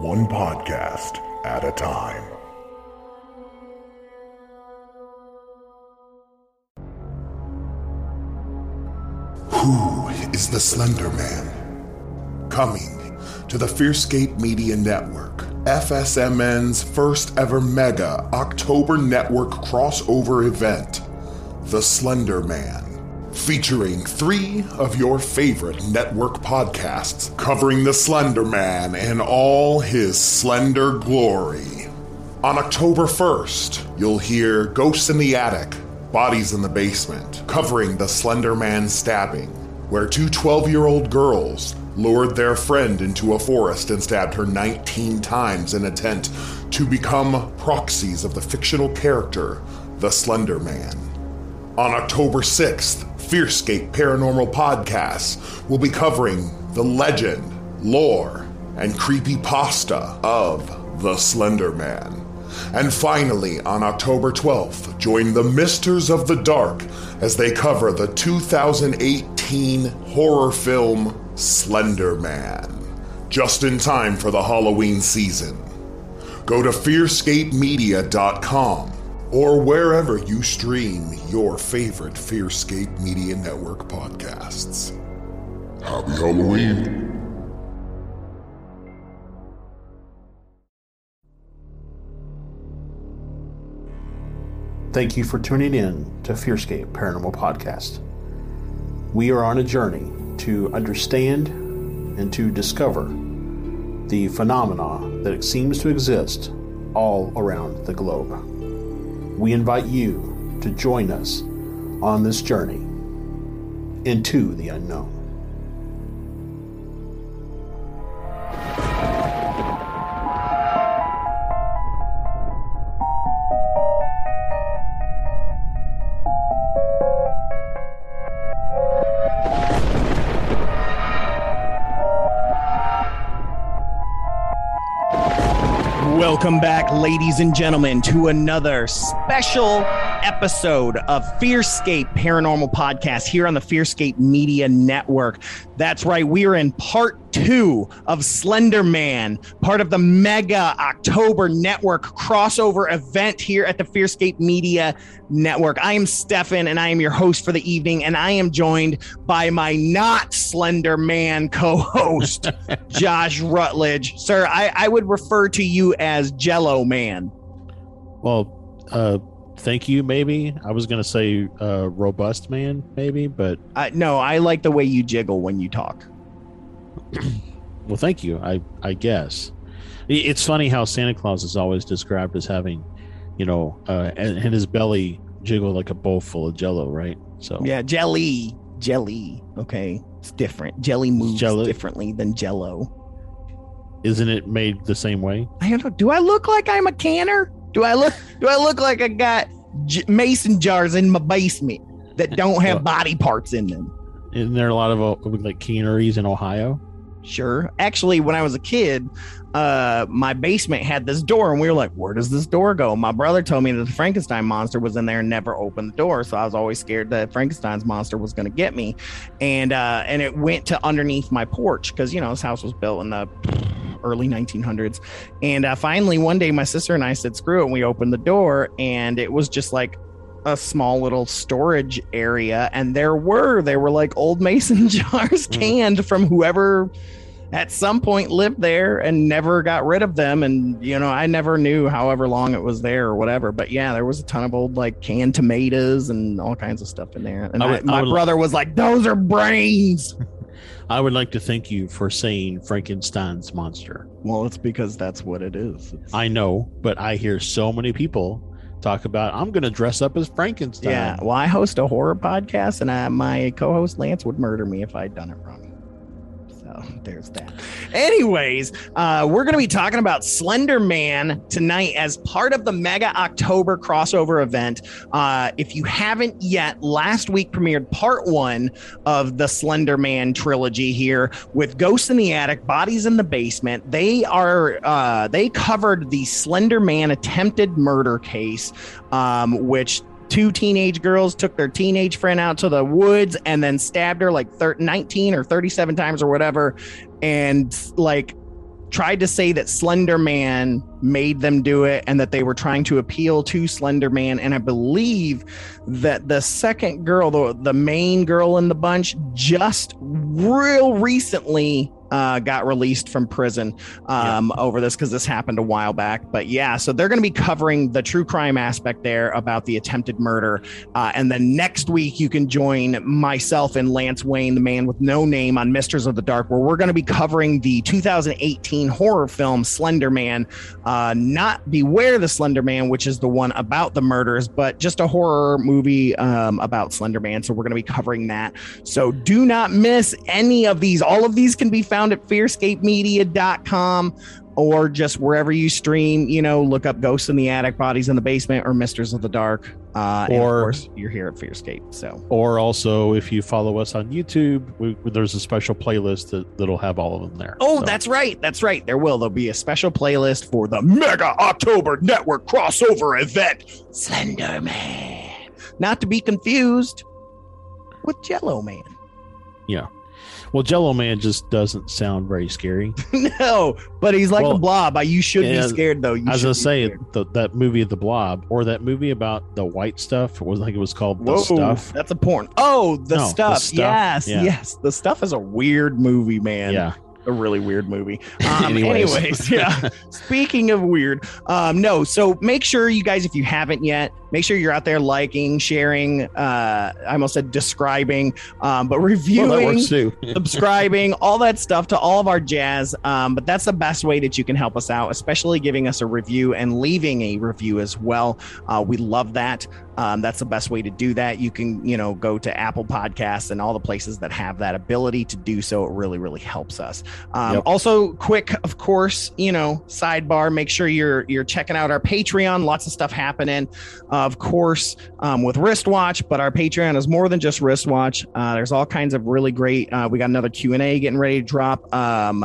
one podcast at a time. Who is the Slender Man? Coming to the Fearscape Media Network, FSMN's first ever mega October Network crossover event, The Slender Man featuring three of your favorite network podcasts covering the Slender Man in all his slender glory. On October 1st, you'll hear Ghosts in the Attic, Bodies in the Basement, covering the Slender Man stabbing, where two 12 year old girls lured their friend into a forest and stabbed her 19 times in attempt to become proxies of the fictional character, the Slender Man. On October 6th, Fearscape Paranormal Podcasts will be covering the legend, lore, and creepy pasta of the Slender Man. And finally, on October 12th, join the Misters of the Dark as they cover the 2018 horror film Slender Man, just in time for the Halloween season. Go to fearscapemedia.com or wherever you stream your favorite Fearscape Media Network podcasts. Happy Halloween! Thank you for tuning in to Fearscape Paranormal Podcast. We are on a journey to understand and to discover the phenomena that seems to exist all around the globe. We invite you to join us on this journey into the unknown. Ladies and gentlemen, to another special episode of Fearscape Paranormal Podcast here on the Fearscape Media Network. That's right, we are in part two of Slender Man, part of the mega October Network crossover event here at the Fearscape Media Network. I am Stefan and I am your host for the evening, and I am joined by my not Slender Man co host, Josh Rutledge. Sir, I, I would refer to you as Jello Man. Well, uh, thank you. Maybe I was gonna say uh, robust man, maybe, but Uh, no, I like the way you jiggle when you talk. well, thank you. I I guess it's funny how Santa Claus is always described as having, you know, uh, and, and his belly jiggle like a bowl full of Jello, right? So Yeah, jelly, jelly. Okay, it's different. Jelly moves Jello- differently than Jello. isn't it made the same way? I don't know. Do I look like I'm a canner? Do I look? Do I look like I got j- mason jars in my basement that don't have body parts in them? Isn't there a lot of uh, like canneries in Ohio? Sure. Actually, when I was a kid, uh, my basement had this door, and we were like, "Where does this door go?" My brother told me that the Frankenstein monster was in there and never opened the door, so I was always scared that Frankenstein's monster was going to get me, and uh, and it went to underneath my porch because you know this house was built in the early 1900s, and uh, finally one day my sister and I said, "Screw it," and we opened the door, and it was just like a small little storage area and there were they were like old mason jars hmm. canned from whoever at some point lived there and never got rid of them and you know i never knew however long it was there or whatever but yeah there was a ton of old like canned tomatoes and all kinds of stuff in there and I I would- I my would- brother was like those are brains! I would like to thank you for saying Frankenstein's monster. well it's because that's what it is. It's- I know, but I hear so many people talk about I'm going to dress up as Frankenstein. yeah well i host a horror podcast and I, my co-host lance would murder me if i'd done it wrong So there's that. Anyways, uh, we're going to be talking about Slender Man tonight as part of the Mega October crossover event. Uh, if you haven't yet, last week premiered part one of the Slender Man trilogy here with Ghosts in the Attic, Bodies in the Basement. They are uh, they covered the Slender Man attempted murder case, um, which two teenage girls took their teenage friend out to the woods and then stabbed her like 13, 19 or 37 times or whatever and like tried to say that slender man made them do it and that they were trying to appeal to slender man. And i believe that the second girl the, the main girl in the bunch just real recently uh, got released from prison um, yeah. over this because this happened a while back. But yeah, so they're going to be covering the true crime aspect there about the attempted murder. Uh, and then next week, you can join myself and Lance Wayne, the man with no name, on Misters of the Dark, where we're going to be covering the 2018 horror film Slender Man. Uh, not Beware the Slender Man, which is the one about the murders, but just a horror movie um, about Slender Man. So we're going to be covering that. So do not miss any of these. All of these can be found found at fearscapemedia.com or just wherever you stream, you know, look up Ghosts in the Attic, Bodies in the Basement, or Misters of the Dark. Uh, or, of course, you're here at Fearscape. So, or also if you follow us on YouTube, we, there's a special playlist that, that'll have all of them there. Oh, so. that's right. That's right. There will. There'll be a special playlist for the Mega October Network crossover event, Slender Man. Not to be confused with Jello Man. Yeah. Well, Jello Man just doesn't sound very scary. no, but he's like well, a blob. You should be scared though. You as I say, the, that movie, The Blob, or that movie about the white stuff. It was like it was called Whoa, The Stuff. That's a porn. Oh, the, no, stuff. the stuff. Yes, yeah. yes. The stuff is a weird movie, man. Yeah a really weird movie. Um, anyways. anyways. yeah. Speaking of weird, um, no. So make sure you guys, if you haven't yet, make sure you're out there liking, sharing. Uh, I almost said describing, um, but reviewing, well, subscribing, all that stuff to all of our jazz. Um, but that's the best way that you can help us out, especially giving us a review and leaving a review as well. Uh, we love that. Um, that's the best way to do that. You can, you know, go to Apple Podcasts and all the places that have that ability to do so. It really, really helps us. Um, yep. Also, quick, of course, you know, sidebar. Make sure you're you're checking out our Patreon. Lots of stuff happening, uh, of course, um, with wristwatch. But our Patreon is more than just wristwatch. Uh, there's all kinds of really great. Uh, we got another Q and A getting ready to drop. Um,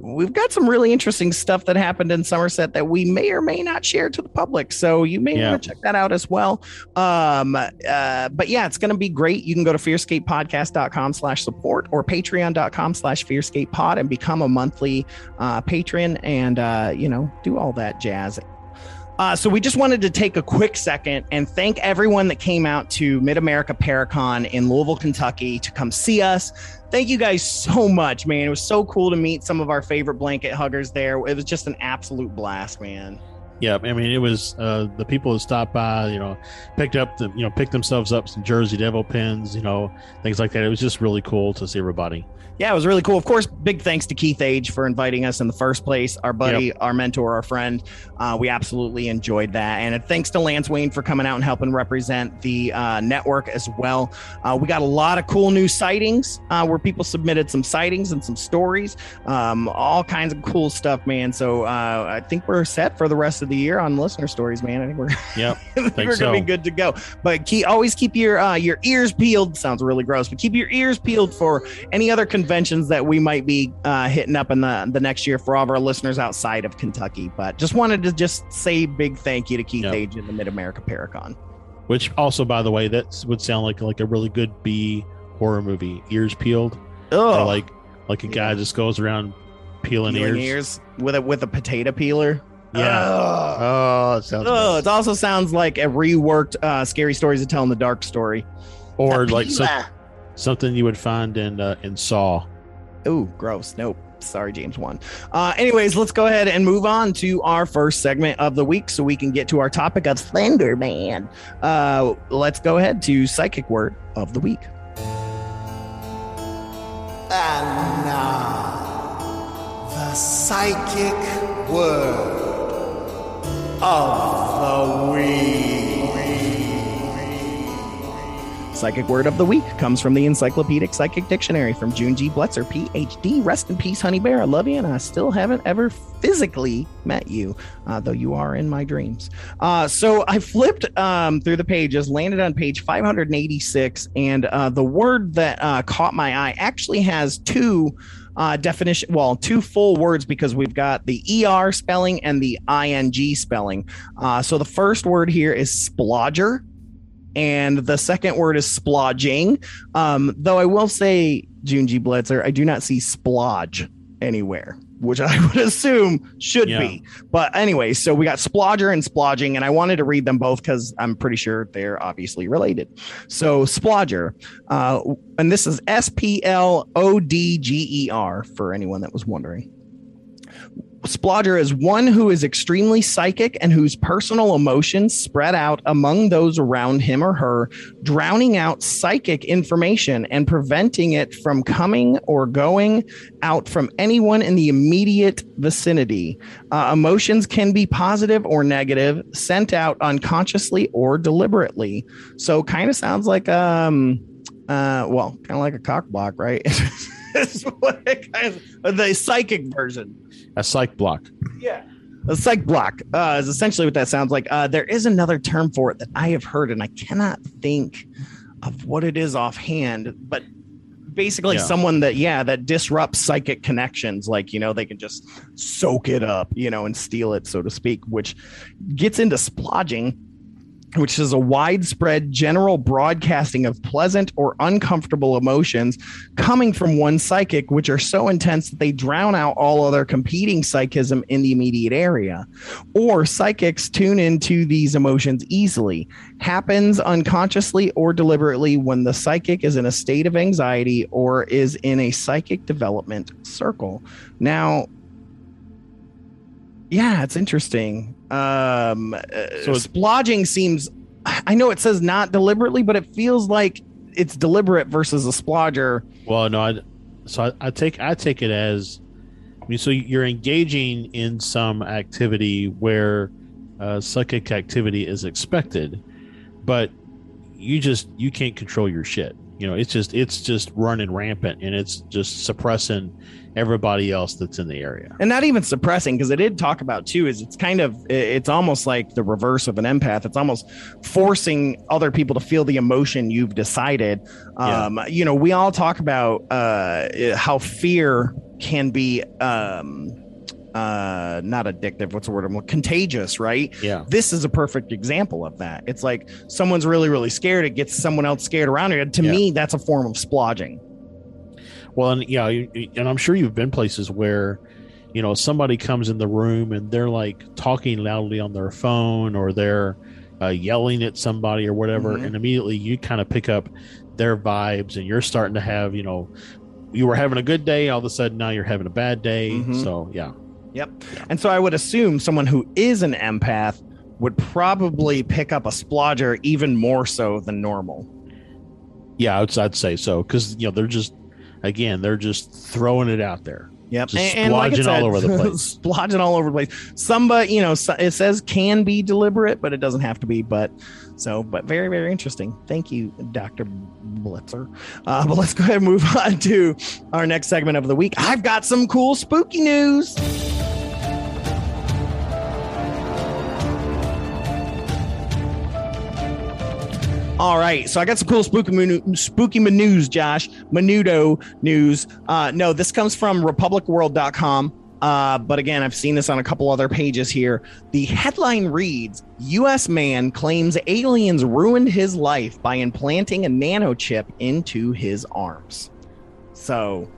we've got some really interesting stuff that happened in Somerset that we may or may not share to the public. So you may yeah. want to check that out as well. Um, uh, but yeah, it's going to be great. You can go to fearscapepodcast.com slash support or patreon.com slash fearscapepod and become a monthly uh, patron and, uh, you know, do all that jazz. Uh, so we just wanted to take a quick second and thank everyone that came out to Mid America Paracon in Louisville, Kentucky to come see us thank you guys so much, man. It was so cool to meet some of our favorite blanket huggers there. It was just an absolute blast, man. Yeah, I mean, it was uh, the people who stopped by, you know, picked up the, you know, picked themselves up some Jersey Devil pins, you know, things like that. It was just really cool to see everybody yeah, it was really cool. Of course, big thanks to Keith Age for inviting us in the first place. Our buddy, yep. our mentor, our friend. Uh, we absolutely enjoyed that. And thanks to Lance Wayne for coming out and helping represent the uh, network as well. Uh, we got a lot of cool new sightings uh, where people submitted some sightings and some stories, um, all kinds of cool stuff, man. So uh, I think we're set for the rest of the year on listener stories, man. I think we're yep, we're so. gonna be good to go. But keep, always keep your uh, your ears peeled. Sounds really gross, but keep your ears peeled for any other conventions that we might be uh, hitting up in the the next year for all of our listeners outside of Kentucky. But just wanted to just say big thank you to Keith yep. Age and the Mid America Paracon. Which also, by the way, that would sound like like a really good B horror movie. Ears peeled, oh, like like a guy yeah. just goes around peeling, peeling ears. ears with a with a potato peeler. Yeah. Oh, it sounds. Oh, it also sounds like a reworked uh, "Scary Stories to Tell in the Dark" story, or like some, something you would find in uh, in Saw. Ooh, gross. Nope. Sorry, James one. Uh, anyways, let's go ahead and move on to our first segment of the week so we can get to our topic of Slender Man. Uh, let's go ahead to Psychic Word of the Week. And now, the Psychic Word of the Week. Psychic word of the week comes from the Encyclopedic Psychic Dictionary from June G. Bletzer, PhD. Rest in peace, Honey Bear. I love you, and I still haven't ever physically met you, uh, though you are in my dreams. Uh, so I flipped um, through the pages, landed on page 586, and uh, the word that uh, caught my eye actually has two uh, definition, well, two full words because we've got the ER spelling and the ING spelling. Uh, so the first word here is splodger, and the second word is splodging. Um, though I will say, Junji G. Bletzer, I do not see splodge anywhere, which I would assume should Yeah. be. But anyway, so we got splodger and splodging, and I wanted to read them both because I'm pretty sure they're obviously related. So splodger, uh, and this is S P L O D G E R for anyone that was wondering. Splodger is one who is extremely psychic and whose personal emotions spread out among those around him or her, drowning out psychic information and preventing it from coming or going out from anyone in the immediate vicinity. Uh, emotions can be positive or negative, sent out unconsciously or deliberately. So, kind of sounds like um, uh, well, kind of like a cock block, right? Is what of, the psychic version. A psych block. Yeah. A psych block uh, is essentially what that sounds like. Uh, there is another term for it that I have heard, and I cannot think of what it is offhand, but basically Yeah. someone that, yeah, that disrupts psychic connections. Like, you know, they can just soak it up, you know, and steal it, so to speak, which gets into splodging, which is a widespread general broadcasting of pleasant or uncomfortable emotions coming from one psychic, which are so intense that they drown out all other competing psychism in the immediate area. Or psychics tune into these emotions easily. Happens unconsciously or deliberately when the psychic is in a state of anxiety or is in a psychic development circle. Now, yeah, it's interesting. Um, So so splodging seems. I know it says not deliberately, but it feels like it's deliberate versus a splodger. Well, no, I, so I, I take I take it as, I mean, so you're engaging in some activity where uh, psychic activity is expected, but you just you can't control your shit. You know, it's just it's just running rampant and it's just suppressing everybody else that's in the area. and not even suppressing because it did talk about too is it's kind of it's almost like the reverse of an empath it's almost forcing other people to feel the emotion you've decided Yeah. um you know we all talk about uh how fear can be um uh not addictive what's the word i'm contagious right Yeah. this is a perfect example of that it's like someone's really really scared it gets someone else scared around it to Yeah. me that's a form of splodging Well, and yeah, and I'm sure you've been places where, you know, somebody comes in the room and they're like talking loudly on their phone or they're uh, yelling at somebody or whatever, Mhm. and immediately you kind of pick up their vibes and you're starting to have, you know, you were having a good day, all of a sudden now you're having a bad day. Mhm. So yeah, Yep. And so I would assume someone who is an empath would probably pick up a splodger even more so than normal. yeah, I'd, I'd say so because you know they're just, again, they're just throwing it out there. Yep. Just like I splodging all said, over the place. splodging all over the place. Somebody, you know, it says can be deliberate, but it doesn't have to be. But so, but very, very interesting. Thank you, Dr. Blitzer. Uh, but let's go ahead and move on to our next segment of the week. I've got some cool spooky news. All right, so I got some cool spooky menu- spooky news, Josh. Menudo news. Uh, no, this comes from RepublicWorld.com. Uh, but again, I've seen this on a couple other pages here. The headline reads U.S. man claims aliens ruined his life by implanting a nano chip into his arms. So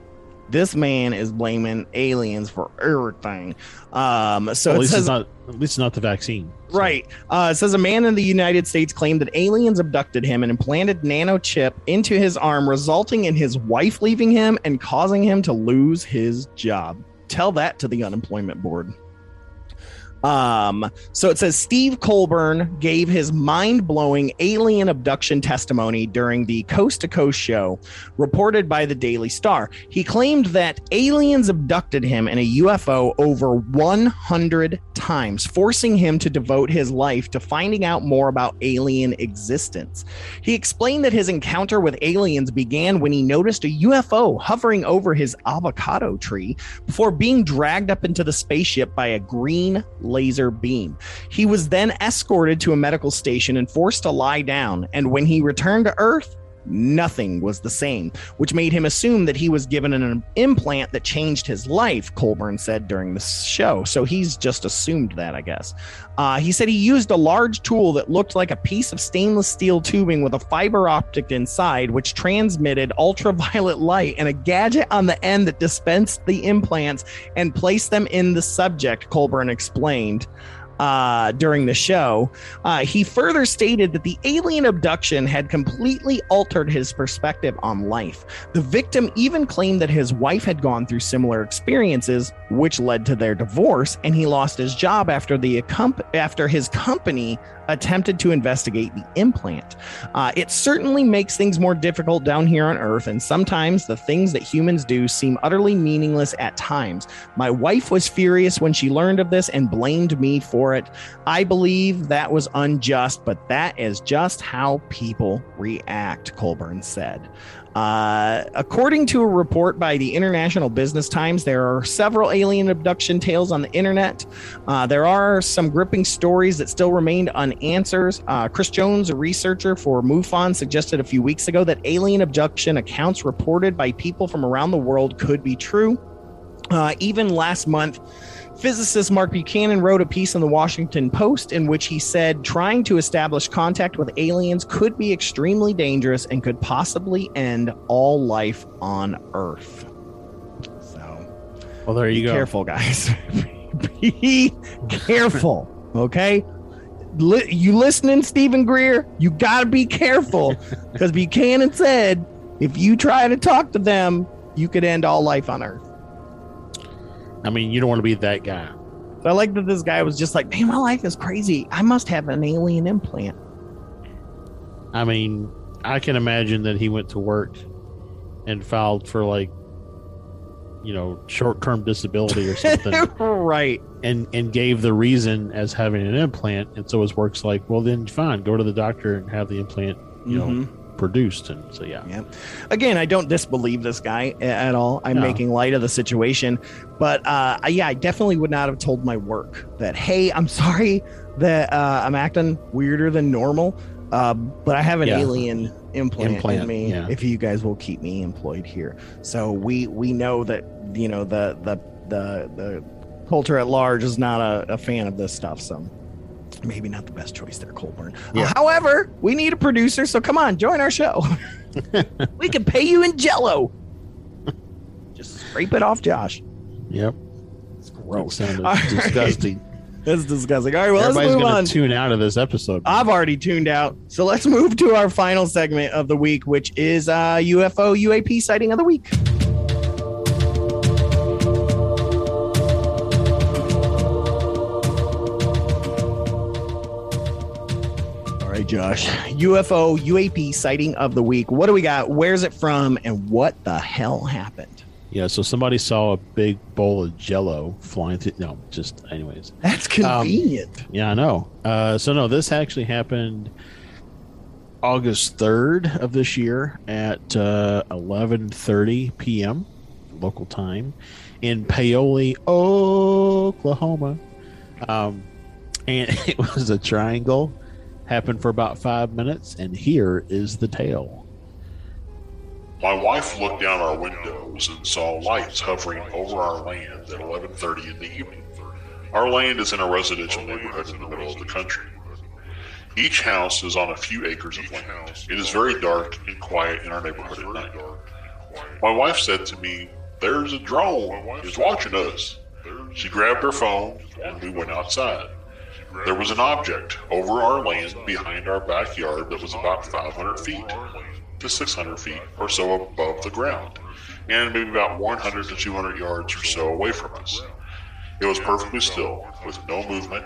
this man is blaming aliens for everything. Um, so at it least says, not, at least not the vaccine. So- Right. Uh, it says a man in the United States claimed that aliens abducted him and implanted nano chip into his arm, resulting in his wife leaving him and causing him to lose his job. Tell that to the unemployment board. Um, so it says Steve Colbern gave his mind blowing alien abduction testimony during the Coast to Coast show reported by the Daily Star. He claimed that aliens abducted him in a UFO over 100 times, forcing him to devote his life to finding out more about alien existence. He explained that his encounter with aliens began when he noticed a UFO hovering over his avocado tree before being dragged up into the spaceship by a green laser beam. He was then escorted to a medical station and forced to lie down. And when he returned to Earth, nothing was the same, which made him assume that he was given an implant that changed his life, Colbern said during the show. So he's just assumed that, I guess. Uh, he said he used a large tool that looked like a piece of stainless steel tubing with a fiber optic inside, which transmitted ultraviolet light, and a gadget on the end that dispensed the implants and placed them in the subject, Colbern explained uh, during the show. Uh, he further stated that the alien abduction had completely altered his perspective on life. The victim even claimed that his wife had gone through similar experiences, which led to their divorce, and he lost his job after the after his company attempted to investigate the implant. Uh, it certainly makes things more difficult down here on Earth, and sometimes the things that humans do seem utterly meaningless at times. My wife was furious when she learned of this and blamed me for it. I believe that was unjust, but that is just how people react, Colbern said. Uh, according to a report by the International Business Times, there are several alien abduction tales on the internet. Uh, there are some gripping stories that still remained unanswered. Uh, Chris Jones, a researcher for MUFON, suggested a few weeks ago that alien abduction accounts reported by people from around the world could be true. Uh, even last month, Physicist Mark Buchanan wrote a piece in the Washington Post in which he said trying to establish contact with aliens could be extremely dangerous and could possibly end all life on Earth. So, well, there you be go. Careful, guys. be careful, okay? Li- you listening, Steven Greer? You got to be careful because Buchanan said if you try to talk to them, you could end all life on Earth. I mean, you don't want to be that guy. So I like that this guy was just like, man, my life is crazy. I must have an alien implant. I mean, I can imagine that he went to work and filed for like, you know, short term disability or something. right. And and gave the reason as having an implant. And so his work's like, well then fine, go to the doctor and have the implant, you mm-hmm. know, produced. And so, yeah. Yeah. Again, I don't disbelieve this guy at all. I'm no. making light of the situation. But uh, yeah, I definitely would not have told my work that, hey, I'm sorry that uh, I'm acting weirder than normal. Uh, but I have an yeah. alien implant, implant, in me. Yeah. If you guys will keep me employed here, so we we know that you know the the the the culture at large is not a, a fan of this stuff. So maybe not the best choice there, Colbern. Yeah. Uh, however, we need a producer, so come on, join our show. we can pay you in Jello. Just scrape it off, Josh. Yep. It's gross. It disgusting. That's disgusting. All right, well, Everybody's let's move on. Tune out of this episode. I've already tuned out. So let's move to our final segment of the week, which is uh, UFO UAP sighting of the week. Josh. UFO UAP sighting of the week. What do we got? Where's it from? And what the hell happened? Yeah, so somebody saw a big bowl of Jello flying through. No, just anyways. That's convenient. Um, yeah, I know. Uh, so no, this actually happened August third of this year at uh, eleven thirty p.m. local time in Paoli, Oklahoma. Um, and it was a triangle Happened for about five minutes, and here is the tale. My wife looked down our windows and saw lights hovering over our land at 11:30 in the evening. Our land is in a residential neighborhood in the middle of the country. Each house is on a few acres of land. It is very dark and quiet in our neighborhood at night. My wife said to me, There's a drone. He's watching us. She grabbed her phone and we went outside. There was an object over our land behind our backyard that was about 500 feet to 600 feet or so above the ground, and maybe about 100 to 200 yards or so away from us. It was perfectly still, with no movement,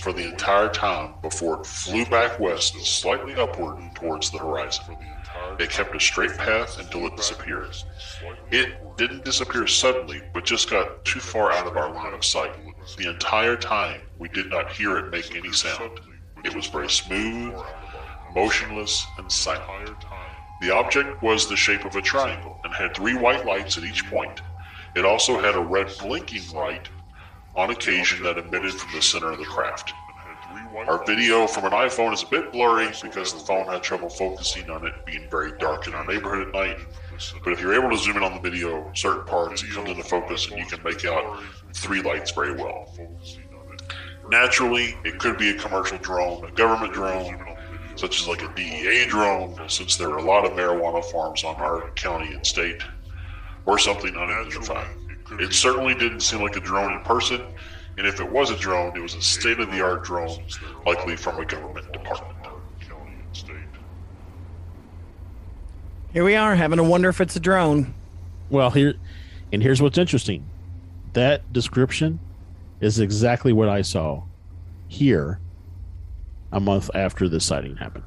for the entire time before it flew back west and slightly upward towards the horizon. It kept a straight path until it disappeared. It didn't disappear suddenly, but just got too far out of our line of sight. The entire time, we did not hear it make any sound. It was very smooth, motionless, and silent. The object was the shape of a triangle and had three white lights at each point. It also had a red blinking light on occasion that emitted from the center of the craft. Our video from an iPhone is a bit blurry because the phone had trouble focusing on it being very dark in our neighborhood at night. But if you're able to zoom in on the video, certain parts, it comes into focus and you can make out three lights very well. Naturally, it could be a commercial drone, a government drone, such as like a DEA drone, since there are a lot of marijuana farms on our county and state, or something unidentified. It certainly didn't seem like a drone in person, and if it was a drone, it was a state of the art drone, likely from a government department. Here we are having to wonder if it's a drone. Well, here, and here's what's interesting. That description is exactly what I saw here a month after the sighting happened.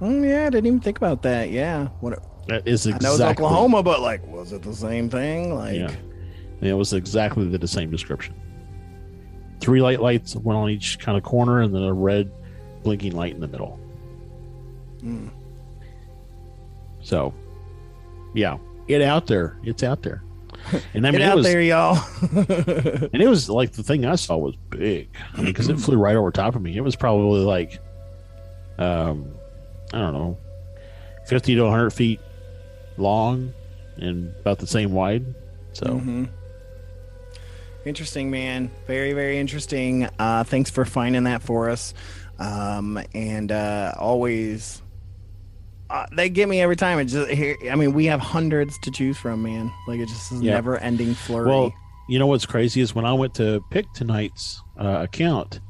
Mm, yeah, I didn't even think about that. Yeah, what? That is I know it's exactly. Oklahoma, but like, was it the same thing? Like, Yeah. And it was exactly the same description. Three light lights, one on each kind of corner, and then a red blinking light in the middle. Hmm. So, yeah, it out there. It's out there. And I mean, get out was, there, y'all. and it was like the thing I saw was big. I mean, because it flew right over top of me. It was probably like, um, I don't know, fifty to hundred feet long, and about the same wide. So. Mm-hmm. Interesting, man. Very, very interesting. Uh, thanks for finding that for us. Um, and uh, always, uh, they get me every time. It just here. I mean, we have hundreds to choose from, man. Like it just is Yeah. never ending flurry. Well, you know what's crazy is when I went to pick tonight's uh, account,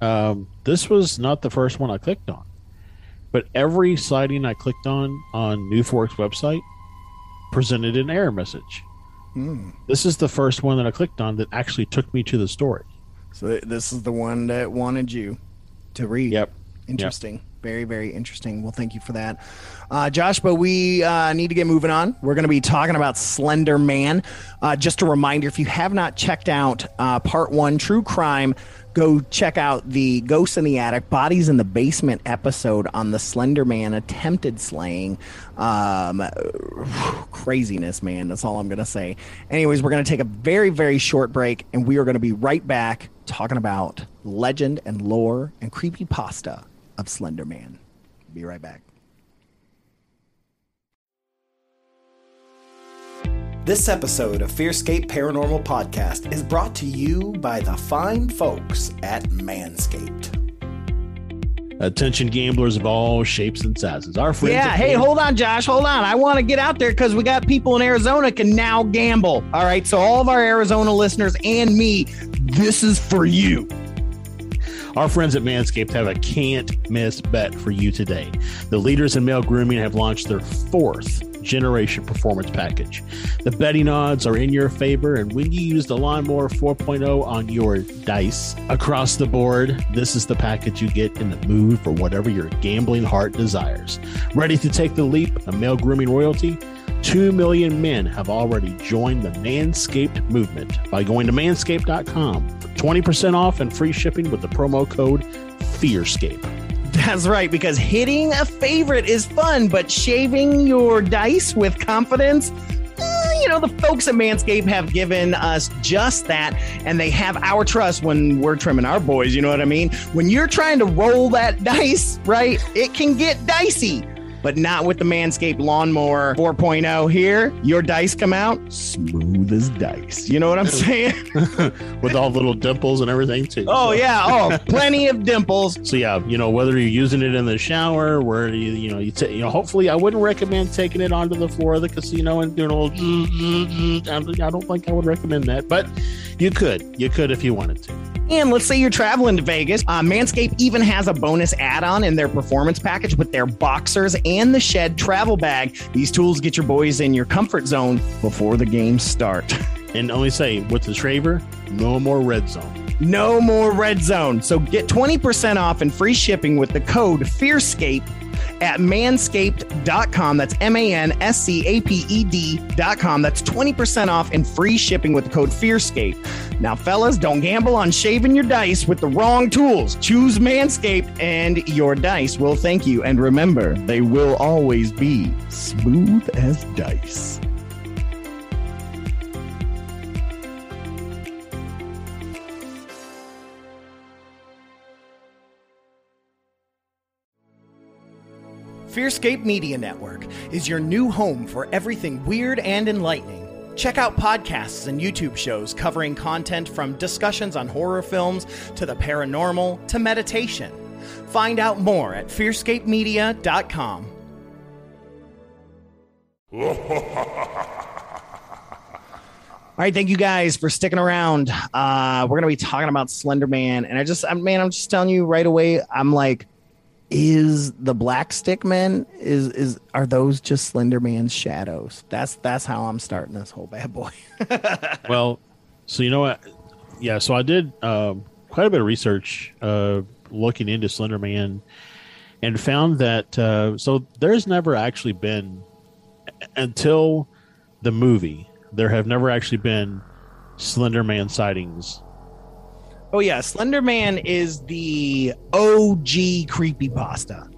um, this was not the first one I clicked on, but every sighting I clicked on on NUFORC's website presented an error message. Hmm. This is the first one that I clicked on that actually took me to the story. so this is the one that wanted you to read. Yep. Interesting. Very, very interesting. Well, thank you for that. Uh, Josh, but we uh, need to get moving on. We're going to be talking about Slender Man. Uh, just a reminder if you have not checked out uh, part one, True Crime, go check out the Ghosts in the Attic, Bodies in the Basement episode on the Slender Man attempted slaying. Um, craziness, man. That's all I'm going to say. Anyways, we're going to take a very, very short break, and we are going to be right back talking about legend and lore and creepy pasta of Slender Man. Be right back. This episode of Fearscape Paranormal Podcast is brought to you by the fine folks at Manscaped. Attention gamblers of all shapes and sizes. Our friends. Yeah, hey, hold on, Josh. Hold on. I want to get out there because we got people in Arizona can now gamble. All right. So, all of our Arizona listeners and me, this is for you. Our friends at Manscaped have a can't miss bet for you today. The leaders in male grooming have launched their fourth generation performance package. The betting odds are in your favor, and when you use the Lawnmower 4.0 on your dice across the board, this is the package you get in the mood for whatever your gambling heart desires. Ready to take the leap of male grooming royalty? 2 million men have already joined the Manscaped movement by going to manscaped.com for 20% off and free shipping with the promo code FEARSCAPE. That's right, because hitting a favorite is fun, but shaving your dice with confidence. eh, You know, the folks at Manscaped have given us just that, and they have our trust when we're trimming our boys. You know what I mean? When you're trying to roll that dice, right, it can get dicey, but not with the Manscaped Lawnmower 4.0 here. Your dice come out smooth as dice. You know what I'm saying? with all the little dimples and everything too. oh, So- yeah. Oh, plenty of dimples. So yeah, you know whether you're using it in the shower, where you you know you, ta- you know hopefully I wouldn't recommend taking it onto the floor of the casino and doing a little. zzz. I don't- I don't think I would recommend that, but you could you could if you wanted to. And let's say you're traveling to Vegas. Uh, Manscaped even has a bonus add on in their performance package with their boxers and the shed travel bag. These tools get your boys in your comfort zone before the games start. And only say with the shaver, no more red zone. No more red zone. So get 20% off and free shipping with the code FEARSCAPE at manscaped.com. That's M A N S C A P E D.com. That's 20% off and free shipping with the code FEARSCAPE. Now, fellas, don't gamble on shaving your dice with the wrong tools. Choose Manscaped and your dice will thank you. And remember, they will always be smooth as dice. Fearscape Media Network is your new home for everything weird and enlightening. Check out podcasts and YouTube shows covering content from discussions on horror films to the paranormal to meditation. Find out more at fearscapemedia.com. All right, thank you guys for sticking around. Uh, we're gonna be talking about Slender Man, and I just, I, man, I'm just telling you right away. I'm like, is the black stick men is is are those just slender man's shadows? That's that's how i'm starting this whole bad boy. Well so you know what? Yeah so i did um, quite a bit of research uh, looking into slender man and found that uh, so there's never actually been until the movie there have never actually been slender man sightings Oh yeah, Slender Man is the OG creepy pasta.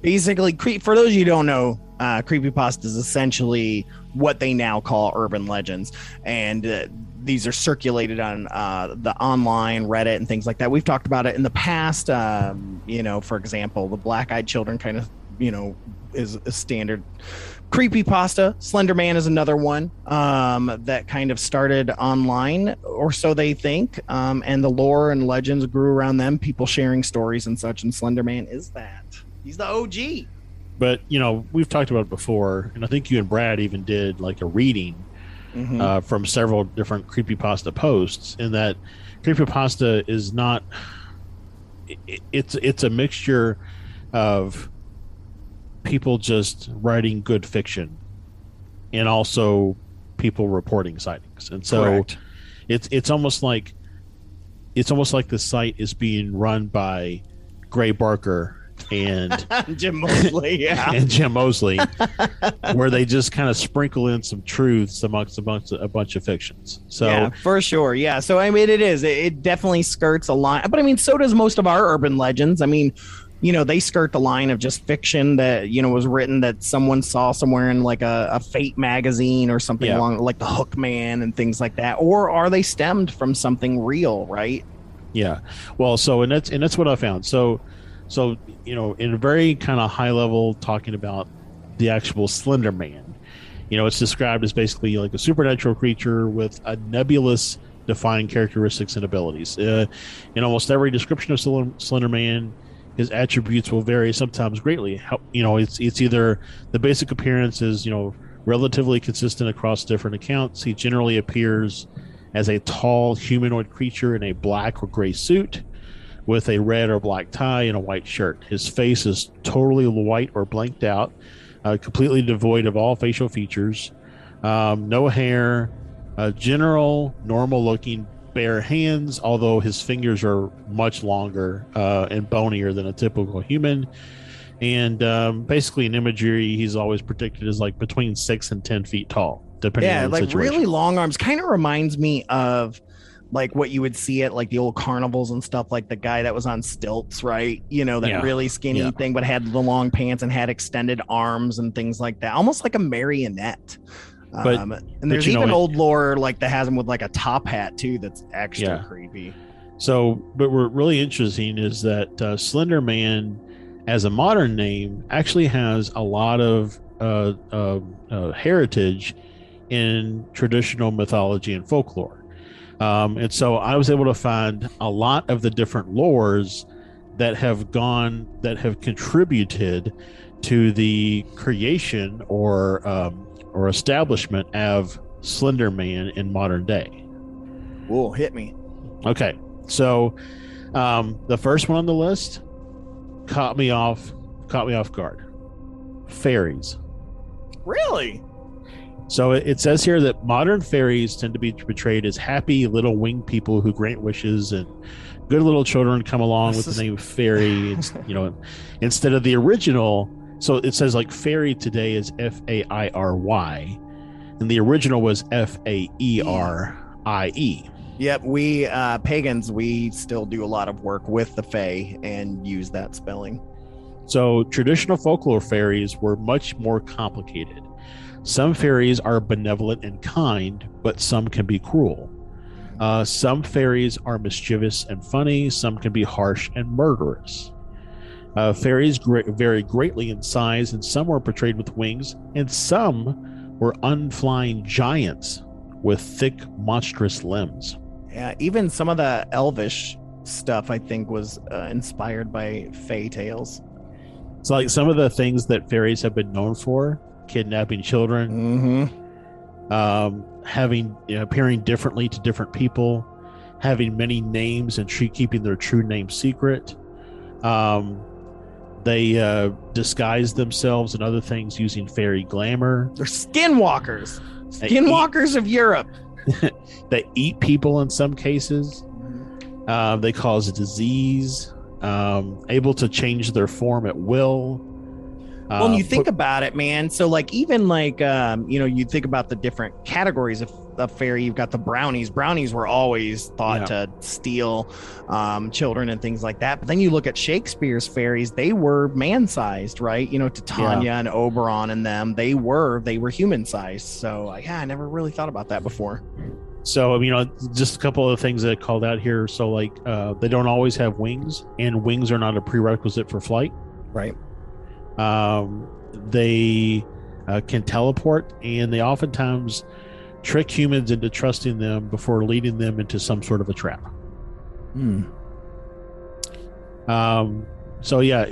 Basically, for those you don't know, uh, creepy pasta is essentially what they now call urban legends, and uh, these are circulated on uh, the online Reddit and things like that. We've talked about it in the past. Um, you know, for example, the Black Eyed Children kind of you know is a standard creepy pasta slender man is another one um, that kind of started online or so they think um, and the lore and legends grew around them people sharing stories and such and slender man is that he's the og but you know we've talked about it before and i think you and brad even did like a reading mm-hmm. uh, from several different creepy pasta posts in that creepy pasta is not it, it's it's a mixture of people just writing good fiction and also people reporting sightings. And so Correct. it's it's almost like it's almost like the site is being run by Gray Barker and Jim Moseley, yeah, and Jim Moseley, where they just kind of sprinkle in some truths amongst a bunch of, a bunch of fictions. So yeah, for sure, yeah. So I mean, it is it, it definitely skirts a line, but I mean, so does most of our urban legends. I mean, you know they skirt the line of just fiction that you know was written that someone saw somewhere in like a, a fate magazine or something yeah. along like the hook man and things like that. Or are they stemmed from something real right? Yeah. Well so and that's and that's what i found. So so you know in a very kind of high level talking about the actual slender man you know it's described as basically like a supernatural creature with a nebulous defined characteristics and abilities. Uh, in almost every description of slender man his attributes will vary sometimes greatly. How, you know, it's it's either the basic appearance is you know relatively consistent across different accounts. He generally appears as a tall humanoid creature in a black or gray suit with a red or black tie and a white shirt. His face is totally white or blanked out, uh, completely devoid of all facial features, um, no hair, a general normal looking bare hands, although his fingers are much longer uh, and bonier than a typical human. And um, basically, in imagery, he's always predicted as like between six and ten feet tall, depending yeah, on the like situation. really long arms. Kind of reminds me of like what you would see at like the old carnivals and stuff like the guy that was on stilts right you know that yeah. really skinny yeah. thing but had the long pants and had extended arms and things like that almost like a marionette but, um, and there's even know, old lore like that has him with like a top hat too. That's extra yeah. creepy. So, but what really interesting is that uh, Slender Man, as a modern name, actually has a lot of uh, uh, uh heritage in traditional mythology and folklore. Um, and so I was able to find a lot of the different lores that have gone, that have contributed to the creation or um, or establishment of Slender Man in modern day. Whoa, hit me. Okay, so um, the first one on the list caught me off caught me off guard. Fairies. Really? So it, it says here that modern fairies tend to be portrayed as happy little winged people who grant wishes and good little children come along This with is- the name fairy. You know, instead of the original. So it says like fairy today is F A I R Y, and the original was F A E R I E. Yep, we uh, pagans we still do a lot of work with the Fae and use that spelling. So traditional folklore fairies were much more complicated. Some fairies are benevolent and kind, but some can be cruel. Uh, some fairies are mischievous and funny, some can be harsh and murderous. Uh, fairies gra- vary greatly in size, and some were portrayed with wings, and some were unflying giants with thick, monstrous limbs. Yeah, even some of the elvish stuff I think was uh, inspired by Fae tales. It's like some of the things that fairies have been known for kidnapping children, Mm-hmm. um, having you know, appearing differently to different people, having many names and keeping their true name secret. Um, they uh, disguise themselves and other things using fairy glamour. They're skinwalkers, They skinwalkers of Europe. They eat people in some cases. Um, they cause disease. Um, able to change their form at will. Well, Uh, you think about it, man. So, like, even like, um, you know, you think about the different categories of, of fairy. You've got the brownies. Brownies were always thought to steal um, children and things like that. But then you look at Shakespeare's fairies; they were man-sized, right? You know, Titania and Oberon and them, they were they were human-sized. So, yeah, I never really thought about that before. So, you know, just a couple of things that I called out here. So, like, uh, they don't always have wings, and wings are not a prerequisite for flight. Right. Um, they uh, can teleport, and they oftentimes trick humans into trusting them before leading them into some sort of a trap. Hmm. Um, so yeah,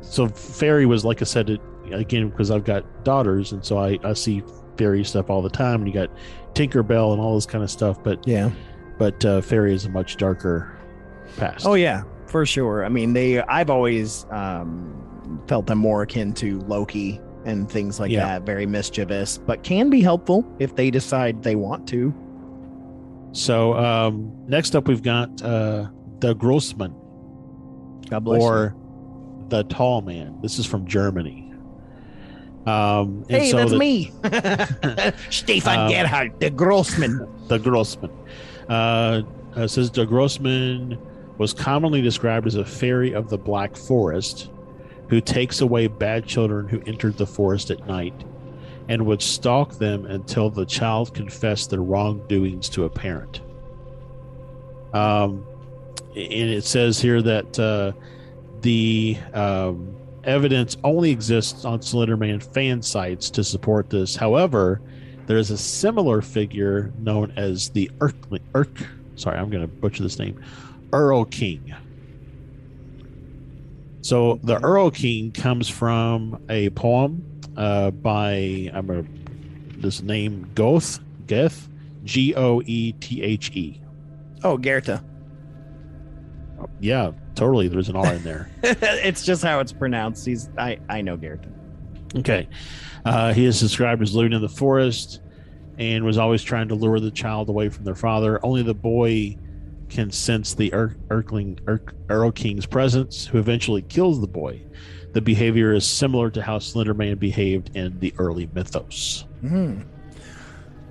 so fairy was like I said it, again because I've got daughters, and so I, I see fairy stuff all the time. And you got Tinkerbell and all this kind of stuff, but Yeah. but uh, fairy is a much darker past. Oh yeah, for sure. I mean, they. I've always um, felt them more akin to Loki and things like Yeah. that. Very mischievous, but can be helpful if they decide they want to. So um, next up, we've got uh, the Grossman God bless. you. or the Tall Man. This is from Germany. Um, Hey, so that's the- me, Stefan Um, Gerhardt, the Grossman. the Grossman. Uh, uh, says the Grossman was commonly described as a fairy of the Black Forest who takes away bad children who entered the forest at night and would stalk them until the child confessed their wrongdoings to a parent. Um, and it says here that uh, the um, evidence only exists on Slenderman fan sites to support this. However, there is a similar figure known as the Urk. Sorry, I'm going to butcher this name. Erlking. So the Erlking comes from a poem uh, by I'm a this name Goeth Geth G O E T H E. Oh, Goethe. Yeah, totally. There's an R in there. it's just how it's pronounced. He's. I. I know Goethe. Okay. Uh, he is described as living in the forest and was always trying to lure the child away from their father. Only the boy can sense the Ur- Urkling, Urk, Erlking's presence, who eventually kills the boy. The behavior is similar to how Slenderman behaved in the early mythos. Hmm.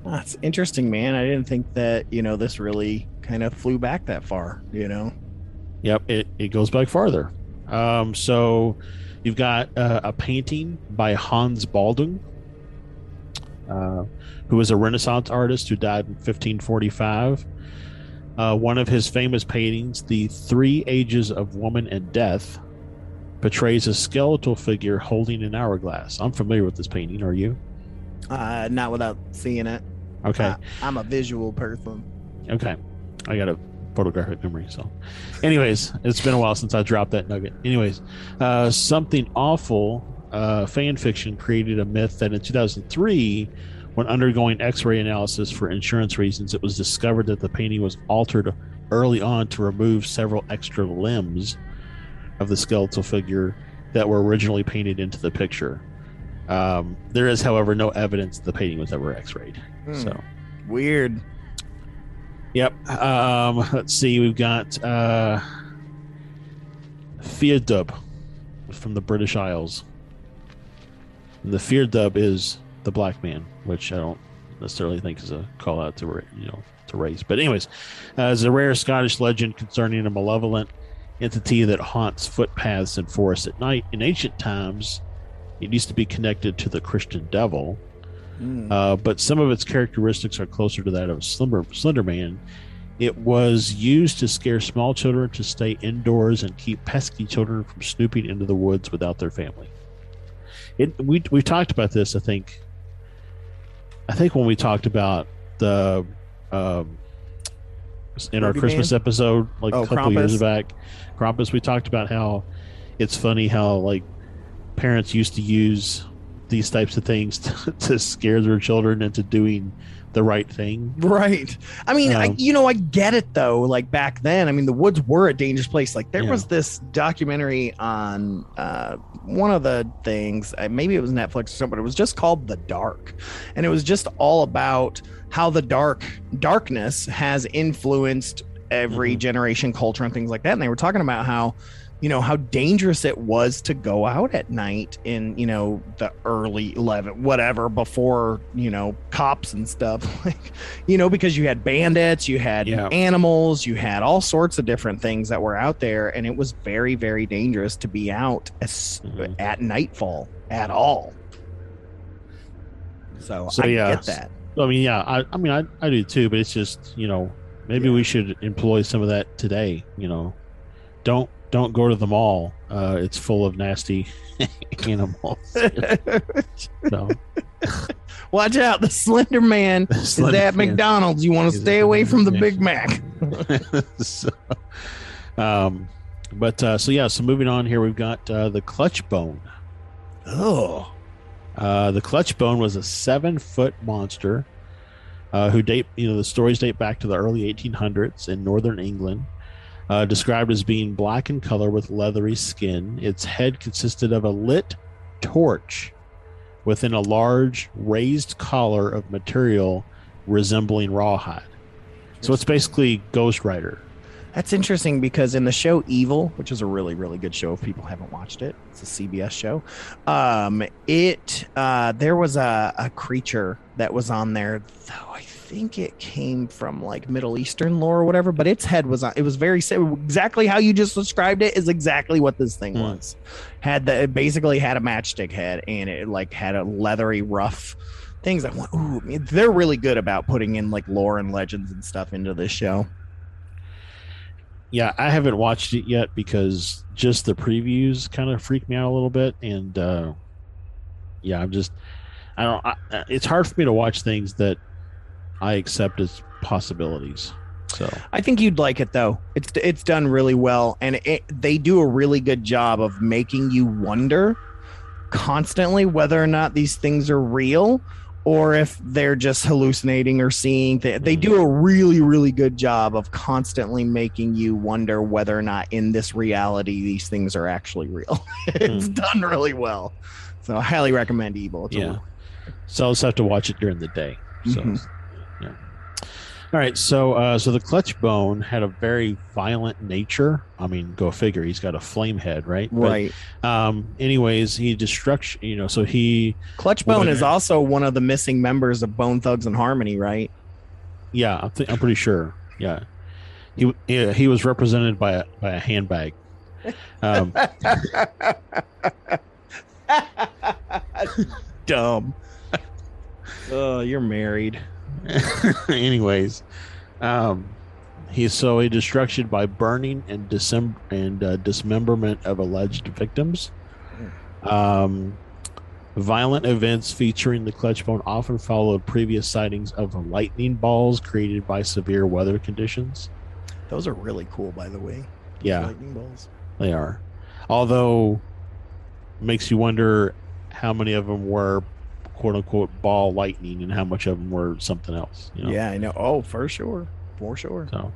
That's interesting, man. I didn't think that you know this really kind of flew back that far. You know. Yep, it, it goes back farther. Um, so you've got uh, a painting by Hans Baldung, uh, who was a Renaissance artist who died in 1545. Uh, one of his famous paintings, The Three Ages of Woman and Death, portrays a skeletal figure holding an hourglass. I'm familiar with this painting. Are you? Uh, not without seeing it. Okay. I, I'm a visual person. Okay. I got a photographic memory. So, anyways, it's been a while since I dropped that nugget. Anyways, uh, something awful uh, fan fiction created a myth that in 2003, when undergoing x ray analysis for insurance reasons, it was discovered that the painting was altered early on to remove several extra limbs of the skeletal figure that were originally painted into the picture. Um, there is, however, no evidence the painting was ever X-rayed. Hmm. So, Weird. yep. Um, let's see. We've got uh, Fear Dubh from the British Isles. And the Fear Dubh is the black man, which I don't necessarily think is a call out to you know to race. But anyways, uh, is a rare Scottish legend concerning a malevolent entity that haunts footpaths and forests at night. In ancient times, it used to be connected to the Christian devil, uh, but some of its characteristics are closer to that of Slender, Slender Man. It was used to scare small children to stay indoors and keep pesky children from snooping into the woods without their family. It we we talked about this, I think. I think when we talked about the um, in our Boogeyman? Christmas episode, like Oh, a couple years back, Krampus, we talked about how it's funny how like parents used to use these types of things to, to scare their children into doing the right thing. Right. I mean, I, Um, you know, I get it though. Like back then, I mean, the woods were a dangerous place. Like there Yeah. was this documentary on uh, one of the things, uh, maybe it was Netflix or something, but it was just called The Dark, and it was just all about how the dark darkness has influenced every Mhm. generation, culture, and things like that. And they were talking about how. You know how dangerous it was to go out at night in you know the early eleven whatever before you know cops and stuff like you know, because you had bandits, you had Yeah. animals, you had all sorts of different things that were out there, and it was very, very dangerous to be out as, Mhm. at nightfall at all. So, So, I yeah. get that. I mean, yeah, I, I mean, I, I do too, but it's just, you know, maybe we should employ some of that today. You know, don't don't go to the mall. Uh, it's full of nasty animals. so, Watch out, the Slender Man is Slender at Man. McDonald's. You want to stay away from the Big Mac. so, um, but uh, so yeah, so moving on here, we've got uh, the clutch bone. Oh, Uh, the clutch bone was a seven foot monster uh, who date you know the stories date back to the early 1800s in northern England. Uh, described as being black in color with leathery skin, its head consisted of a lit torch within a large raised collar of material resembling rawhide. So it's basically Ghost Rider. That's interesting because in the show Evil, which is a really really good show if people haven't watched it, it's a CBS show. Um, it uh, there was a, a creature that was on there, though I think it came from like Middle Eastern lore or whatever. But its head was on. It was very exactly how you just described it is exactly what this thing Hmm. was. Had the it basically had a matchstick head and it like had a leathery rough. Things I went, ooh, they're really good about putting in like lore and legends and stuff into this show. Yeah, I haven't watched it yet because just the previews kind of freak me out a little bit, and uh, yeah, I'm just I don't. I, it's hard for me to watch things that I accept as possibilities. So I think you'd like it though. It's it's done really well, and it, they do a really good job of making you wonder constantly whether or not these things are real or if they're just hallucinating or seeing. They, they do a really really good job of constantly making you wonder whether or not in this reality these things are actually real. it's done really well, so I highly recommend Evil. It's a- yeah, so I'll just have to watch it during the day. So Mhm. All right, so uh, so the clutch bone had a very violent nature. I mean, go figure. He's got a flame head, right? But, right. um. Anyways, he destruction. You know, so he Clutch Bone is also one of the missing members of Bone Thugs and Harmony, right? Yeah, I think I'm pretty sure. Yeah, he yeah, he was represented by a by a handbag. Um, Dumb. Oh, you're married. anyways, um, he's so a destruction by burning and disem- and uh, dismemberment of alleged victims. Um, violent events featuring the clutch bone often followed previous sightings of lightning balls created by severe weather conditions. Those are really cool, by the way. Yeah. Lightning balls. They are. Although makes you wonder how many of them were quote unquote ball lightning and how much of them were something else. You know? Yeah, I know. Oh, for sure. For sure. So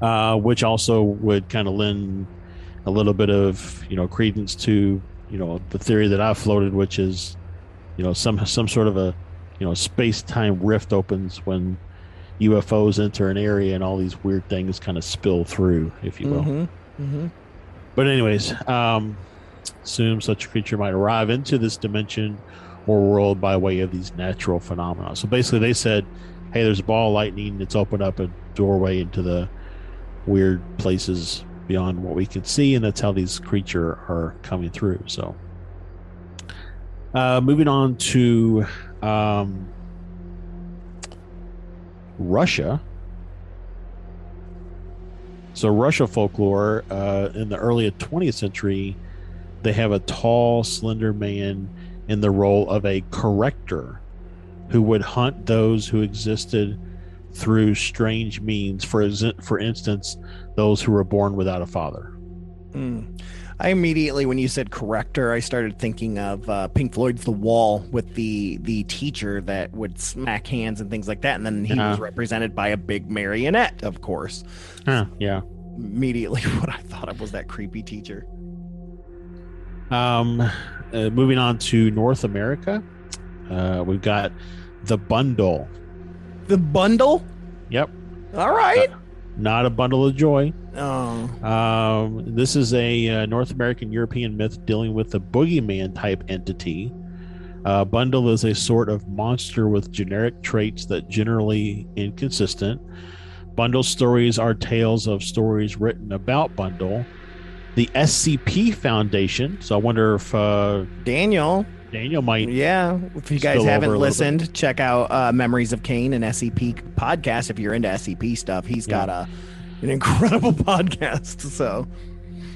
uh which also would kind of lend a little bit of, you know, credence to you know, the theory that I've floated, which is, you know, some some sort of a, you know, space time rift opens when UFOs enter an area and all these weird things kind of spill through, if you will. Mm-hmm. Mm-hmm. But anyways, um, assume such a creature might arrive into this dimension or world by way of these natural phenomena. So basically, they said, "Hey, there's a ball of lightning. It's opened up a doorway into the weird places beyond what we can see, and that's how these creature are coming through." So, uh, moving on to um, Russia. So, Russia folklore uh, in the early 20th century, they have a tall, slender man in the role of a corrector who would hunt those who existed through strange means. For for instance, those who were born without a father. Mm. I immediately, when you said corrector, I started thinking of uh, Pink Floyd's "The Wall" with the the teacher that would smack hands and things like that, and then he was represented by a big marionette, of course. Huh, yeah. Immediately, what I thought of was that creepy teacher. Um, uh, moving on to North America, uh, we've got the bundle. The bundle. Yep, All right. not a bundle of joy. Oh, Um, this is a uh, North American European myth dealing with a boogeyman type entity. Uh, Bundle is a sort of monster with generic traits that generally inconsistent. Bundle stories are tales of stories written about Bundle. The SCP Foundation. So I wonder if uh, Daniel. Daniel might. Yeah. If you guys Spill over a haven't listened, check out uh, Memories of Kane and SCP podcast. If you're into SCP stuff, he's got a an incredible podcast. So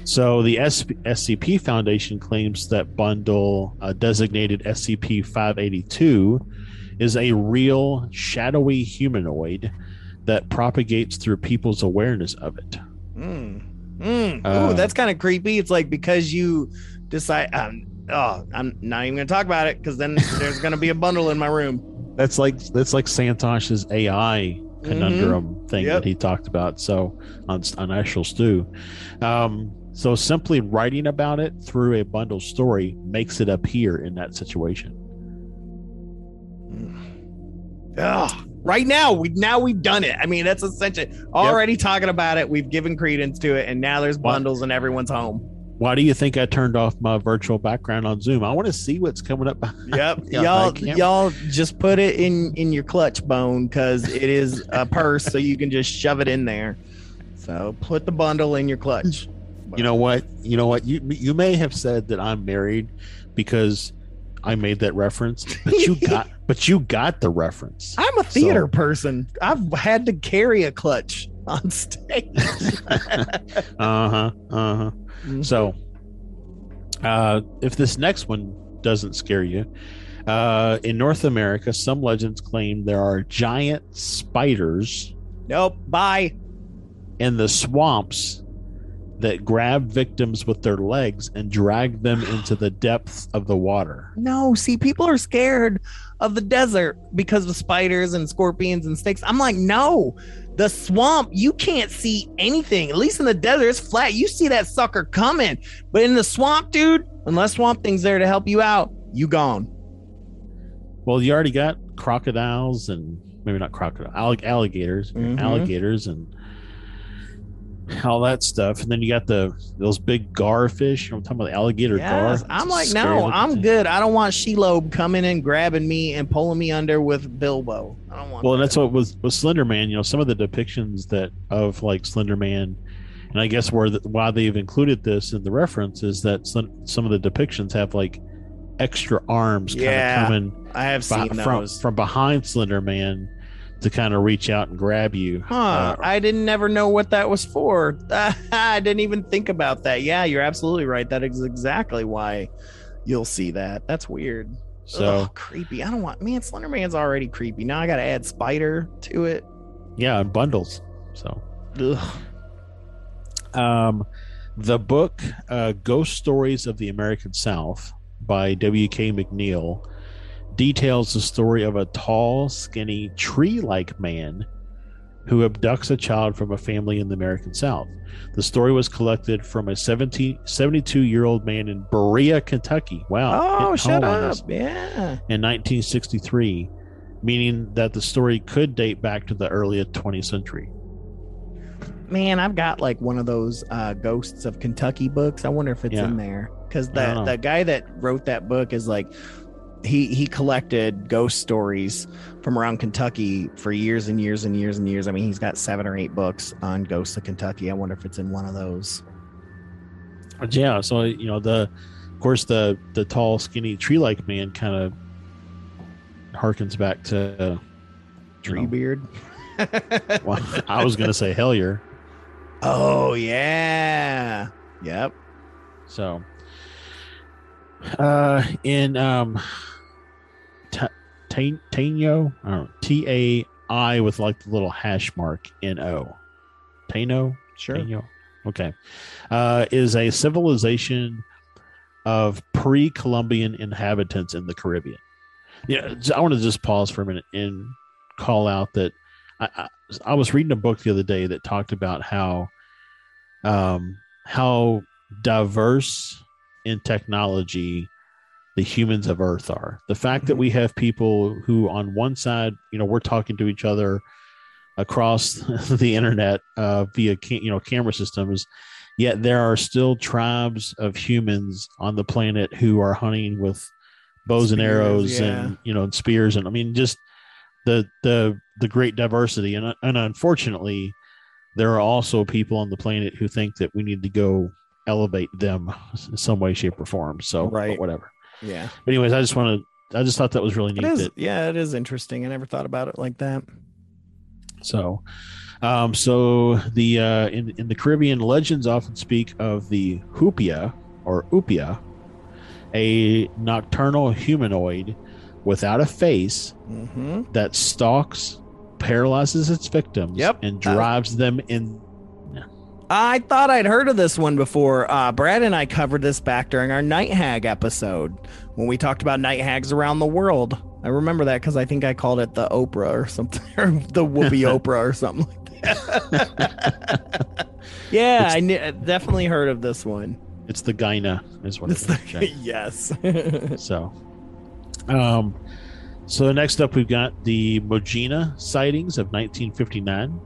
So the SCP Foundation claims that Bundle, uh, designated SCP 582, is a real shadowy humanoid that propagates through people's awareness of it. Mm. Mm. Uh, Ooh, that's kind of creepy. It's like because you decide. Um, oh, I'm not even going to talk about it because then there's going to be a bundle in my room. That's like that's like Santosh's AI conundrum thing Yep. that he talked about. So on on Actual Stew, um, so simply writing about it through a bundle story makes it appear in that situation. Ugh. Right now, we now we've done it. I mean, that's essentially already talking about it. We've given credence to it, and now there's bundles and everyone's home. Why do you think I turned off my virtual background on Zoom? I want to see what's coming up. Yep, y'all, y'all just put it in in your clutch bone because it is a purse, so you can just shove it in there. So put the bundle in your clutch. You know what? You know what? You you may have said that I'm married because I made that reference, but you got but you got the reference. I'm a theater So- person. I've had to carry a clutch on stage. uh huh. Uh huh. Mhm. So, uh, if this next one doesn't scare you, uh, in North America, some legends claim there are giant spiders nope. Bye. in the swamps that grab victims with their legs and drag them into the depths of the water. No, see, people are scared of the desert because of spiders and scorpions and snakes. I'm like, no, the swamp, you can't see anything. At least in the desert, it's flat. You see that sucker coming. But in the swamp, dude, unless Swamp Thing's there to help you out, you gone. Well, you already got crocodiles and maybe not crocodile, allig- alligators, Mhm. alligators, and all that stuff. And then you got the those big gar fish. You know, I'm talking about the alligator Yes, gar. I'm It's like, no, I'm thing. good. I don't want Shelob coming and grabbing me and pulling me under with Bilbo. I don't want Well, and that. that's what was with Slender Man. You know, some of the depictions that of like Slender Man, and I guess where the, why they've included this in the reference is that some some of the depictions have like extra arms kind Yeah, of coming I have seen from those. from behind Slender Man to kind of reach out and grab you. Huh. Uh, I didn't never know what that was for. I didn't even think about that. Yeah, you're absolutely right. That is exactly why you'll see that. That's weird. so Ugh, creepy. I don't want man, Slender Man's already creepy. Now I gotta add spider to it. yeah, and bundles. So Ugh. um, the book uh, "Ghost Stories of the American South" by W.K. details the story of a tall, skinny, tree-like man who abducts a child from a family in the American South. The story was collected from a 70, 72 year old man in Berea, Kentucky. Wow. Oh, shut up. Yeah. In 1963, meaning that the story could date back to the early 20th century. Man, I've got like one of those uh, Ghosts of Kentucky books. I wonder if it's Yeah. in there because the the guy that wrote that book is like he he collected ghost stories from around Kentucky for years and years and years and years. I mean, he's got seven or eight books on Ghosts of Kentucky. I wonder if it's in one of those. Yeah, so you know the, of course the the tall, skinny, tree-like man kind of harkens back to. know, Treebeard. well, I was gonna say Hellier. Oh yeah. Yep. So, uh, in um, Ta- Ta- Taino, I don't know, T A I with like the little hash mark N O, Taino, Sure. Taino? okay, uh, is a civilization of pre-Columbian inhabitants in the Caribbean. Yeah, I want to just pause for a minute and call out that I, I, I was reading a book the other day that talked about how, um, how diverse in technology the humans of Earth are. The fact that we have people who, on one side, you know, we're talking to each other across the internet uh, via ca- you know camera systems, yet there are still tribes of humans on the planet who are hunting with bows and arrows yeah. and you know and spears and I mean just the the the great diversity and and unfortunately there are also people on the planet who think that we need to go elevate them in some way shape or form so Right. whatever Yeah. but anyways i just want to i just thought that was really neat is. that, Yeah, it is interesting. I never thought about it like that. so um so the uh in in the caribbean legends often speak of the hupia or upia a nocturnal humanoid without a face Mm-hmm. that stalks paralyzes its victims Yep. and Uh, drives them in I thought I'd heard of this one before. Uh, Brad and I covered this back during our Night Hag episode when we talked about night hags around the world. I remember that because I think I called it the Oprah or something, or the Whoopi Oprah or something like that. yeah, It's- I kn- definitely heard of this one. it's the gyna is what It's it's the, yes. so um so next up we've got the Mujina sightings of 1959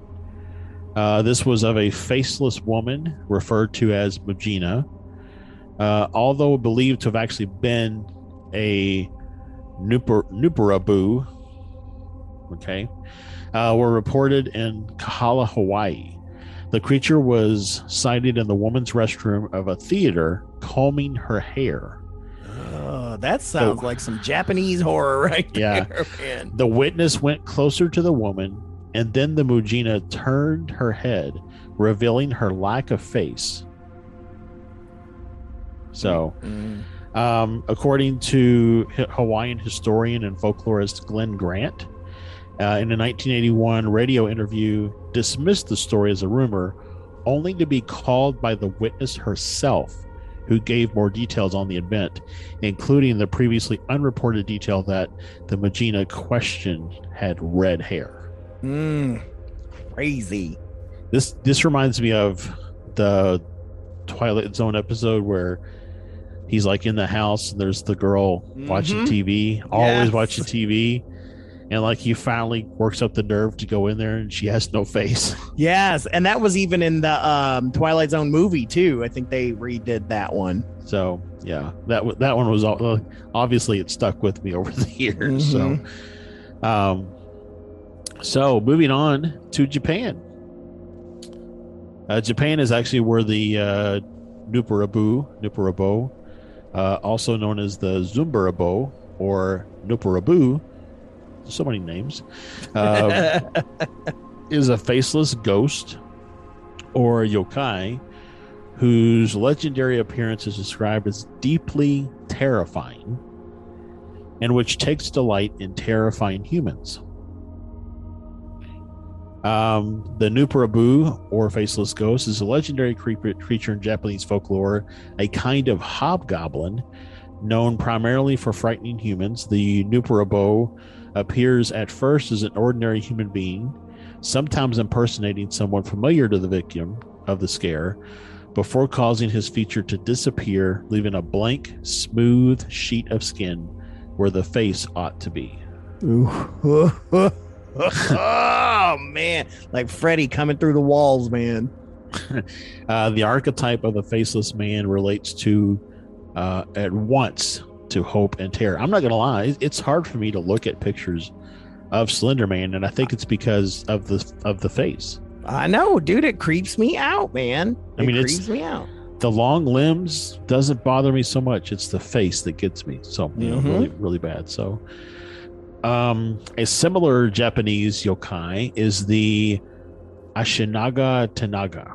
uh, this was of a faceless woman referred to as Mujina uh, although believed to have actually been a Nuper, okay uh, were reported in Kahala, Hawaii the creature was sighted in the woman's restroom of a theater combing her hair oh, that sounds like some Japanese horror right Yeah. there, man. The witness went closer to the woman, and then the Mujina turned her head, revealing her lack of face. So, Mm. um, according to Hawaiian historian and folklorist Glen Grant, uh, in a 1981 radio interview, dismissed the story as a rumor, only to be called by the witness herself, who gave more details on the event, including the previously unreported detail that the Mujina question had red hair. Mm. Crazy. This this reminds me of the Twilight Zone episode where he's like in the house and there's the girl watching Mhm. TV, always Yes. watching TV. And like he finally works up the nerve to go in there and she has no face. Yes, and that was even in the um, Twilight Zone movie too. I think they redid that one. So yeah, that that one was all, obviously it stuck with me over the years. So, um, so moving on to Japan. Uh, Japan is actually where the uh, Nopperabo, uh, also known as the Zumbarabo or Nopperabo, so many names, uh, is a faceless ghost or yokai whose legendary appearance is described as deeply terrifying and which takes delight in terrifying humans. Um, the Nopperabo, or faceless ghost, is a legendary creature in Japanese folklore, a kind of hobgoblin known primarily for frightening humans. The Nopperabo appears at first as an ordinary human being, sometimes impersonating someone familiar to the victim of the scare before causing his feature to disappear, leaving a blank, smooth sheet of skin where the face ought to be. Oh man, like Freddy coming through the walls, man. Uh, the archetype of the faceless man relates to uh, at once to hope and terror. I'm not gonna lie; it's hard for me to look at pictures of Slender Man, and I think it's because of the of the face. I know, dude. It creeps me out, man. I mean, it it's- creeps me out. The long limbs doesn't bother me so much; it's the face that gets me. So you know, Mhm. really, really bad. So, um, a similar Japanese yokai is the Ashinaga Tanaga,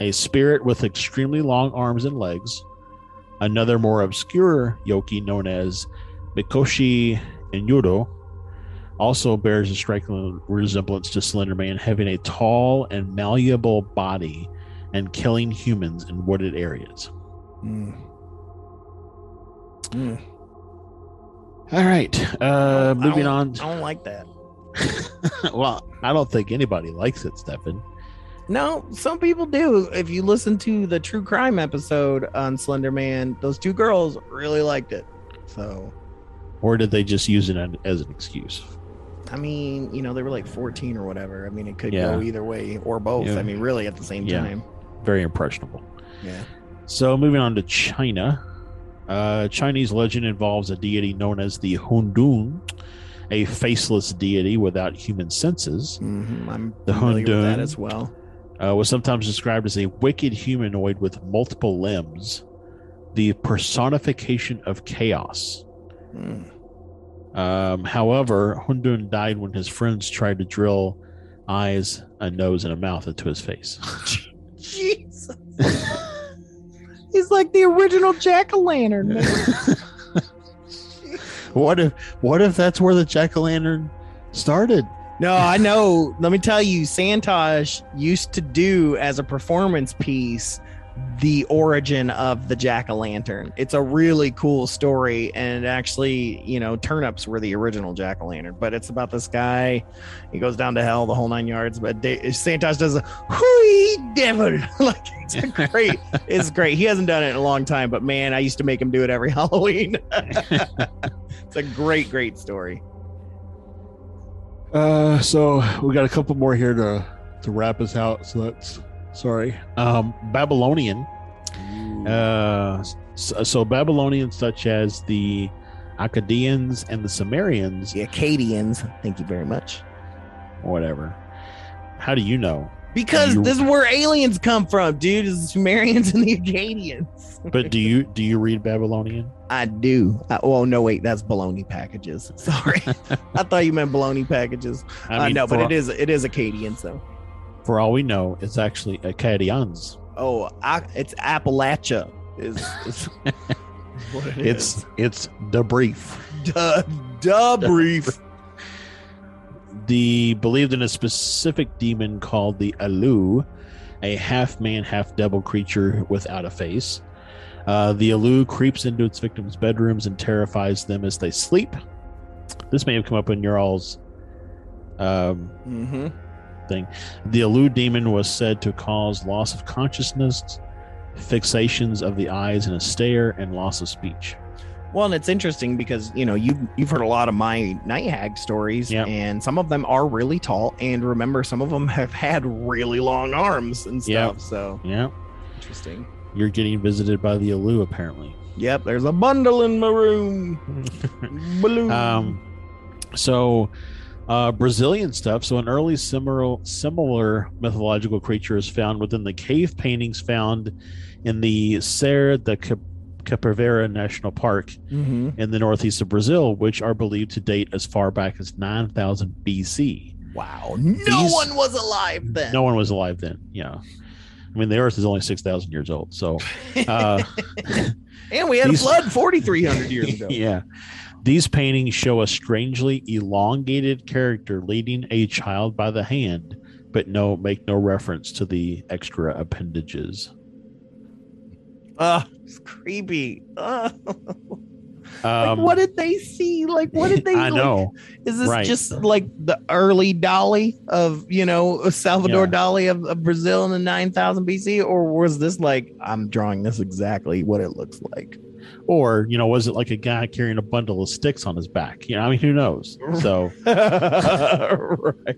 a spirit with extremely long arms and legs. Another more obscure yoki known as Mikoshi Inyuro also bears a striking resemblance to Slender Man, having a tall and malleable body and killing humans in wooded areas. Mm. Mm. All right, uh, moving on. I don't like that. well, I don't think anybody likes it, Stefan. No, some people do. If you listen to the true crime episode on Slender Man, those two girls really liked it. So, Or did they just use it as an excuse? I mean, you know, they were like 14 or whatever. I mean, it could Yeah. go either way or both. Yeah. I mean, really at the same Yeah. time. Very impressionable. Yeah. So, moving on to China. Uh, Chinese legend involves a deity known as the Hundun, a faceless deity without human senses. hmm I'm The familiar with that Hundun. as well. uh, was sometimes described as a wicked humanoid with multiple limbs, the personification of chaos. Mm. Um, however, Hundun died when his friends tried to drill eyes, a nose, and a mouth into his face. Jesus. He's like the original jack o' lantern, what if what if that's where the jack o' lantern started? No, I know. Let me tell you, Santosh used to do as a performance piece the origin of the jack o' lantern. It's a really cool story, and actually, you know, turnips were the original jack o' lantern. But it's about this guy. He goes down to hell, the whole nine yards. But da- Santosh does a "Hui devil!" like it's great. it's great. He hasn't done it in a long time, but man, I used to make him do it every Halloween. it's a great, great story. Uh, so we got a couple more here to to wrap us out. So that's sorry. Um, Babylonian. Uh, so, so Babylonians such as the Akkadians and the Sumerians, The Akkadians. Thank you very much. whatever. How do you know? Because You- this is where aliens come from, dude. Is the Sumerians and the Akkadians. But do you do you read Babylonian? I do. I, oh no, wait, that's baloney packages. Sorry, I thought you meant baloney packages. I uh, no, but it is it is Akkadian, though. For all we know, it's actually Akkadians. Oh, I, it's Appalachia. Is, is what it It's is. it's the brief. duh, duh brief. the believed in a specific demon called the Alu, a half man, half devil creature without a face. Uh, the Alu creeps into its victims' bedrooms and terrifies them as they sleep. This may have come up in your all's um, hmm thing. The Alu demon was said to cause loss of consciousness, fixations of the eyes in a stare, and loss of speech. Well, and it's interesting because you know you you've heard a lot of my night hag stories, Yep. and some of them are really tall. And remember, some of them have had really long arms and stuff. Yep. So Yeah, interesting. you're getting visited by the Alu apparently. Yep, there's a bundle in my room. Balloon. Um, so uh, Brazilian stuff. So an early similar similar mythological creature is found within the cave paintings found in the Serra da Cap- Capivara National Park Mhm. in the northeast of Brazil, which are believed to date as far back as 9000 BC. Wow, no These- one was alive then. No one was alive then. Yeah. I mean, the Earth is only 6,000 years old. So, uh, and we had these- a flood 4,300 years ago. yeah. These paintings show a strangely elongated character leading a child by the hand, but no make no reference to the extra appendages. Ugh, it's creepy. Ugh. Um, like, what did they see? Like, what did they? I like, know. Is this Right. just like the early Dali of you know Salvador Yeah. Dali of, of Brazil in the nine thousand BC, or was this like I'm drawing this exactly what it looks like? Or, you know, was it like a guy carrying a bundle of sticks on his back? You know, I mean, who knows? So right.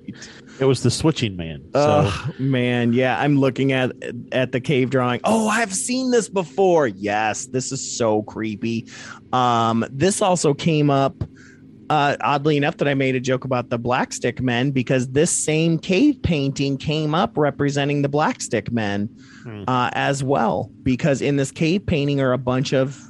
it was the switching man. So Oh man, yeah, I'm looking at at the cave drawing. Oh, I've seen this before. Yes, this is so creepy. Um, this also came up uh, oddly enough that I made a joke about the black stick men because this same cave painting came up representing the black stick men Hmm. uh, as well. Because in this cave painting are a bunch of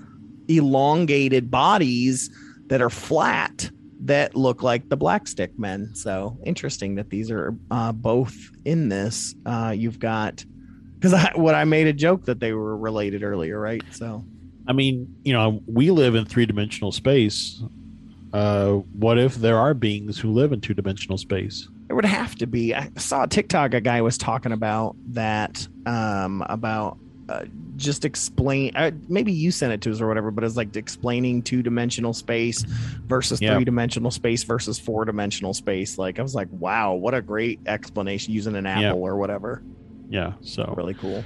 elongated bodies that are flat that look like the black stick men. So interesting that these are uh, both in this. Uh, you've got because I, what I made a joke that they were related earlier, right? So I mean, you know, we live in three dimensional space. Uh, what if there are beings who live in two dimensional space? There would have to be. I saw a TikTok a guy was talking about that, um, about uh, just explain. Uh, maybe you sent it to us or whatever, but it's like explaining two dimensional space versus Yeah. three dimensional space versus four dimensional space. Like I was like, wow, what a great explanation using an apple Yeah. or whatever. Yeah. So Really cool.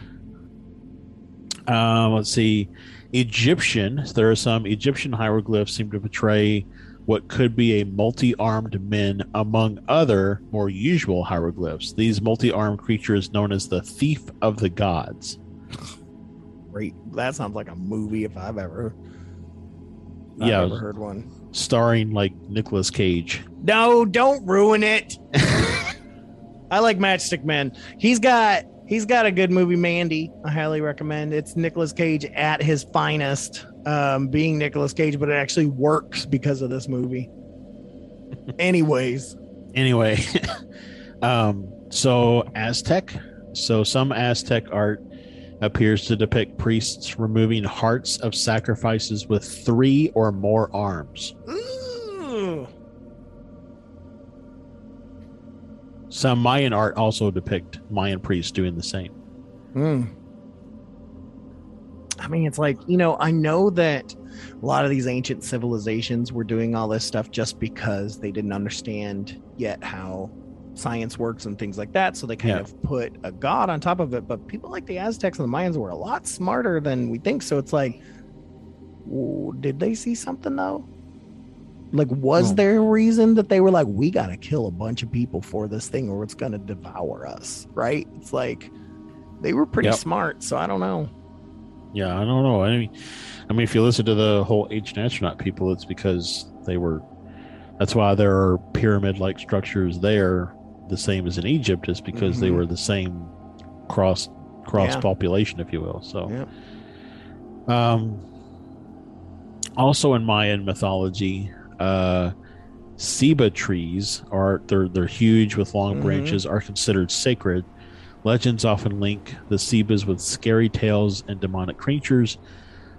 Um, let's see. Egyptian. There are some Egyptian hieroglyphs seem to portray what could be a multi-armed men among other more usual hieroglyphs. These multi-armed creatures known as the thief of the gods. Great. That sounds like a movie if I've ever. if I've Yeah. ever heard one. Starring like Nicolas Cage. No, don't ruin it. I like Matchstick Men. He's got he's got a good movie, Mandy. I highly recommend. It's Nicolas Cage at his finest, um, being Nicolas Cage, but it actually works because of this movie. Anyways, Anyway, um, so Aztec. So some Aztec art appears to depict priests removing hearts of sacrifices with three or more arms. Ooh. Some Mayan art also depict Mayan priests doing the same. Hmm. I mean, it's like, you know, I know that a lot of these ancient civilizations were doing all this stuff just because they didn't understand yet how science works and things like that. So they kind Yeah. of put a god on top of it. But people like the Aztecs and the Mayans were a lot smarter than we think. So it's like, w- did they see something though? Like, was Well- there a reason that they were like, we got to kill a bunch of people for this thing or it's going to devour us? Right? It's like, they were pretty Yep. smart. So I don't know. Yeah, I don't know. I mean, I mean, if you listen to the whole ancient astronaut people, it's because they were. That's why there are pyramid-like structures there, the same as in Egypt, is because they Mhm. were the same cross cross Yeah. population, if you will. So, Yep. um, also in Mayan mythology, uh, ceiba trees are they're they're huge with long Mhm. branches are considered sacred. Legends often link the ceibas with scary tales and demonic creatures.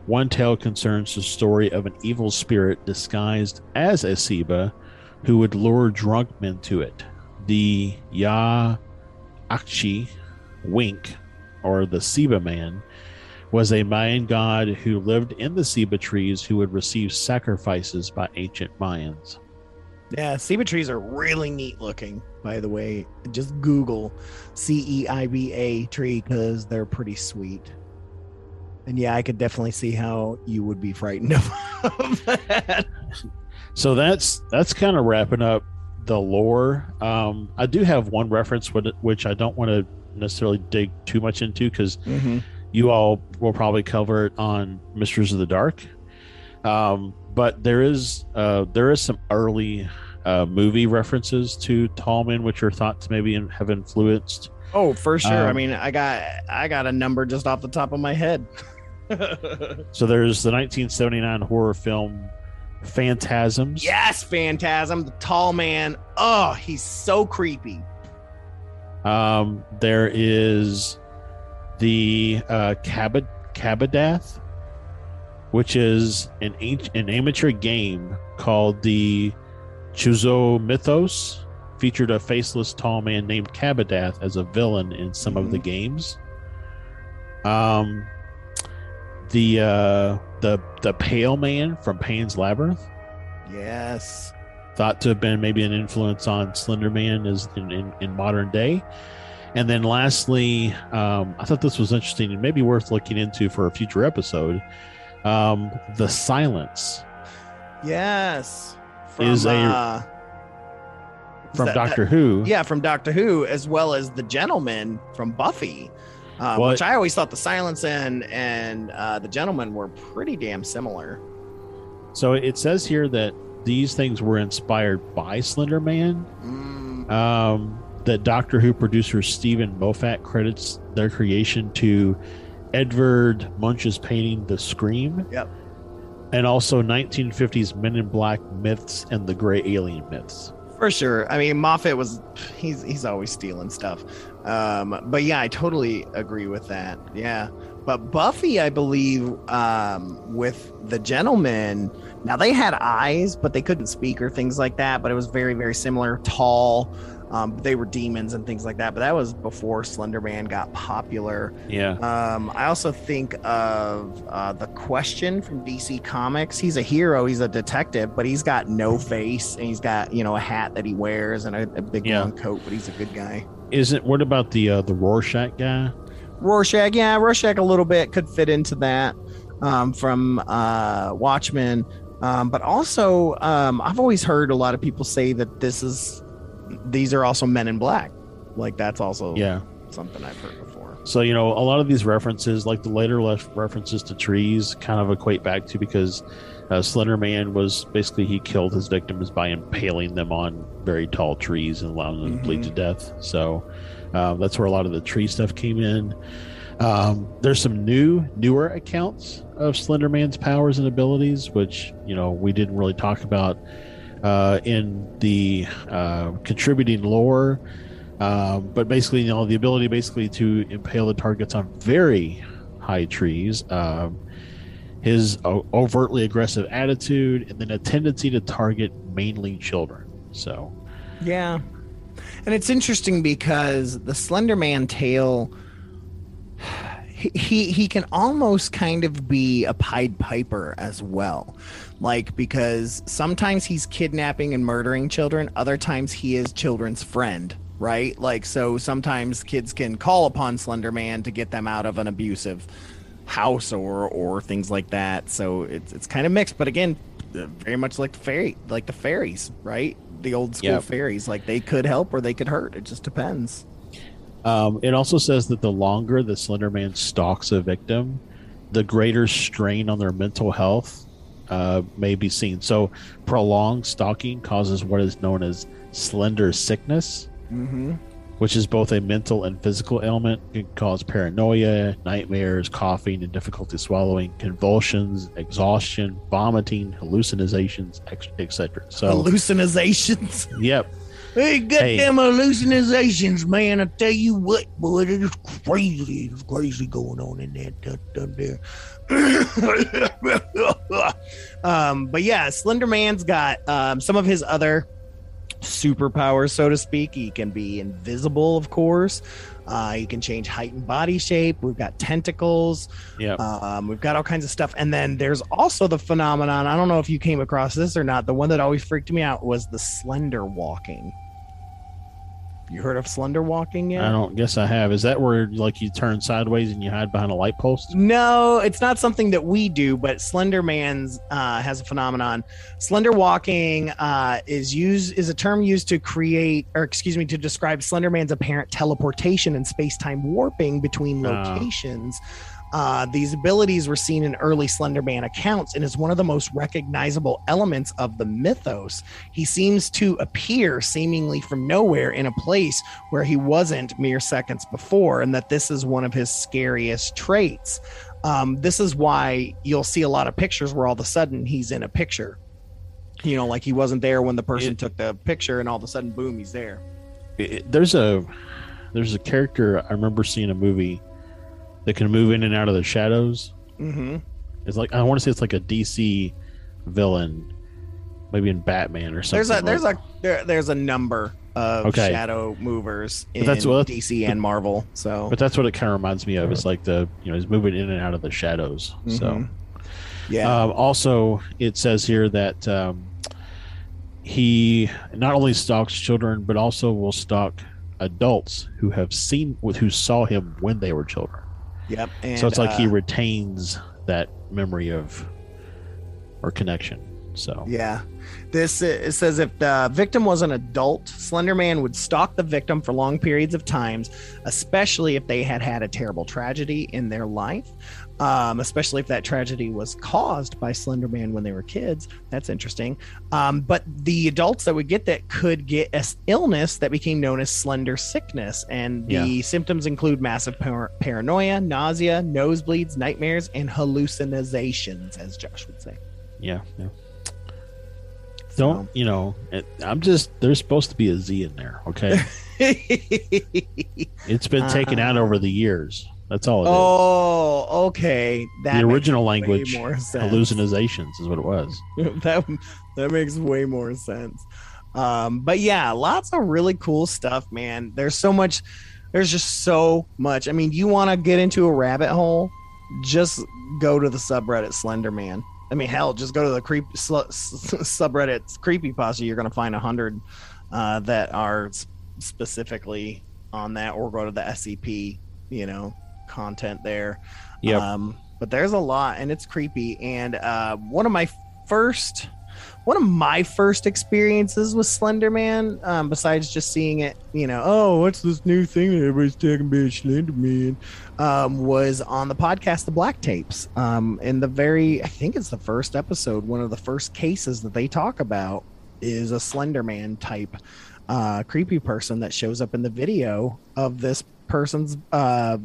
One tale concerns the story of an evil spirit disguised as a ceiba who would lure drunk men to it. The Ya Akchi Wink, or the Ceiba man, was a Mayan god who lived in the ceiba trees who would receive sacrifices by ancient Mayans. Yeah, ceiba trees are really neat looking, by the way. Just Google C E I B A tree because they're pretty sweet. And yeah, I could definitely see how you would be frightened of that. So that's that's kind of wrapping up the lore. Um, I do have one reference which I don't want to necessarily dig too much into because you all will probably cover it on Mysteries of the Dark. Um, but there is uh, there is some early uh, movie references to Tallman, which are thought to maybe have influenced. Oh, for sure. I Um, mean, I got I got a number just off the top of my head. So there's the 1979 horror film Phantasms. yes, Phantasm, the tall man. Oh, he's so creepy. Um, there is the uh, Cabad Cabadath, which is an ancient, an amateur game called the Chzo Mythos. Featured a faceless tall man named Cabadath as a villain in some of the games. Um, the uh, the the Pale Man from Pan's Labyrinth, Yes. thought to have been maybe an influence on Slender Man is in, in, in modern day. And then lastly, um, I thought this was interesting and maybe worth looking into for a future episode. Um, the Silence Yes. Is a- uh, from that- Doctor Who. Yeah, from Doctor Who, as well as the gentleman from Buffy, uh, What- which I always thought the Silence and and uh, the gentleman were pretty damn similar. So it says here that these things were inspired by Slender Man. Mm, Um, that Doctor Who producer Steven Moffat credits their creation to Edvard Munch's painting The Scream. Yep. And also 1950s Men in Black myths and the Gray Alien myths. for sure. I mean, Moffat was he's he's always stealing stuff. Um, but yeah, I totally agree with that. Yeah. But Buffy, I believe, um, with the gentleman, now they had eyes, but they couldn't speak or things like that. But it was very, very similar, tall. Um, they were demons and things like that. But that was before Slender Man got popular. Yeah. Um, I also think of uh, the question from DC Comics. He's a hero. He's a detective, but he's got no face, and he's got you know a hat that he wears and a, a big Yeah. long coat. But he's a good guy. Isn't what about the uh, the Rorschach guy? Rorschach, yeah, Rorschach a little bit could fit into that um, from uh, Watchmen. Um, but also, um, I've always heard a lot of people say that this is these are also Men in Black. Like that's also Yeah. something I've heard before. So you know, a lot of these references, like the later left references to trees, kind of equate back to because uh, Slender Man was basically he killed his victims by impaling them on very tall trees and allowing them to bleed Mhm. to death. So um, that's where a lot of the tree stuff came in. Um, there's some new, newer accounts of Slender Man's powers and abilities, which you know we didn't really talk about uh, in the uh, contributing lore. Um, but basically, you know, the ability basically to impale the targets on very high trees, um, his o- overtly aggressive attitude, and then a tendency to target mainly children. So, Yeah. And it's interesting because the Slender Man tale he he can almost kind of be a Pied Piper as well. Like because sometimes he's kidnapping and murdering children, other times he is children's friend, right? Like so sometimes kids can call upon Slender Man to get them out of an abusive house or or things like that. So it's it's kind of mixed, but again, uh, very much like the fairy, like the fairies, right? The old school Yep. fairies, like they could help or they could hurt. It just depends. um, it also says that the longer the Slender Man stalks a victim, the greater strain on their mental health uh, may be seen. So, prolonged stalking causes what is known as slender sickness. Mm-hmm. Which is both a mental and physical ailment. It can cause paranoia, nightmares, coughing and difficulty swallowing, convulsions, exhaustion, vomiting, hallucinations, etc. So, Hallucinations. yep, Hey, goddamn hallucinations, man! I tell you what, boy, it is crazy. It's crazy going on in that that- that there. um, but yeah, Slender Man's got um, some of his other superpowers, so to speak. He can be invisible, of course. Uh, he can change height and body shape. We've got tentacles. Yeah. Um, we've got all kinds of stuff. And then there's also the phenomenon. I don't know if you came across this or not. The one that always freaked me out was the slender walking. You heard of slender walking yet? I don't guess I have. Is that where like you turn sideways and you hide behind a light post? No, it's not something that we do, but Slender Man's uh, has a phenomenon. Slender walking uh, is used is a term used to create, or excuse me, to describe Slender Man's apparent teleportation and space time warping between Oh. locations. Uh, these abilities were seen in early Slender Man accounts and is one of the most recognizable elements of the mythos. He seems to appear seemingly from nowhere in a place where he wasn't mere seconds before, and that this is one of his scariest traits. Um, this is why you'll see a lot of pictures where all of a sudden he's in a picture. You know, like he wasn't there when the person It- took the picture, and all of a sudden, boom, he's there. It- there's a there's a character I remember seeing a movie that can move in and out of the shadows. Mm-hmm. It's like I want to say it's like a DC villain, maybe in Batman or something. There's a like- there's a there, there's a number of Okay. shadow movers in that's what- DC and Marvel. So But that's what it kind of reminds me of. It's like the you know he's moving in and out of the shadows. So Mhm. Yeah. Um, also, it says here that um, he not only stalks children, but also will stalk adults who have seen who saw him when they were children. Yep. And, so it's like he uh, retains that memory of or connection. So Yeah. This it says if the victim was an adult, Slender Man would stalk the victim for long periods of times, especially if they had had a terrible tragedy in their life. Um, especially if that tragedy was caused by Slender Man when they were kids. That's interesting. Um, but the adults that would get that could get a s- illness that became known as slender sickness. And the symptoms include massive par- paranoia, nausea, nosebleeds, nightmares, and hallucinations, as Josh would say. yeah, yeah. Don't you know? It, I'm just there's supposed to be a Z in there. Okay, it's been taken out over the years. That's all it is. oh, okay. That the original language, hallucinations, is what it was. that that makes way more sense. Um, but yeah, lots of really cool stuff, man. There's so much. There's just so much. I mean, you want to get into a rabbit hole? Just go to the subreddit Slender Man. I mean, hell, just go to the creep sl- s- subreddit creepy pasta. You're gonna find a hundred uh, that are specifically on that, or go to the SCP, you know, content there. Yep. Um, but there's a lot, and it's creepy. And uh, one of my first, one of my first experiences with Slender Man, um, besides just seeing it, you know, oh, what's this new thing that everybody's talking about Slender Man, um, was on the podcast, The Black Tapes. Um, in the very, I think it's the first episode, one of the first cases that they talk about is a Slender Man type uh, creepy person that shows up in the video of this person's uh,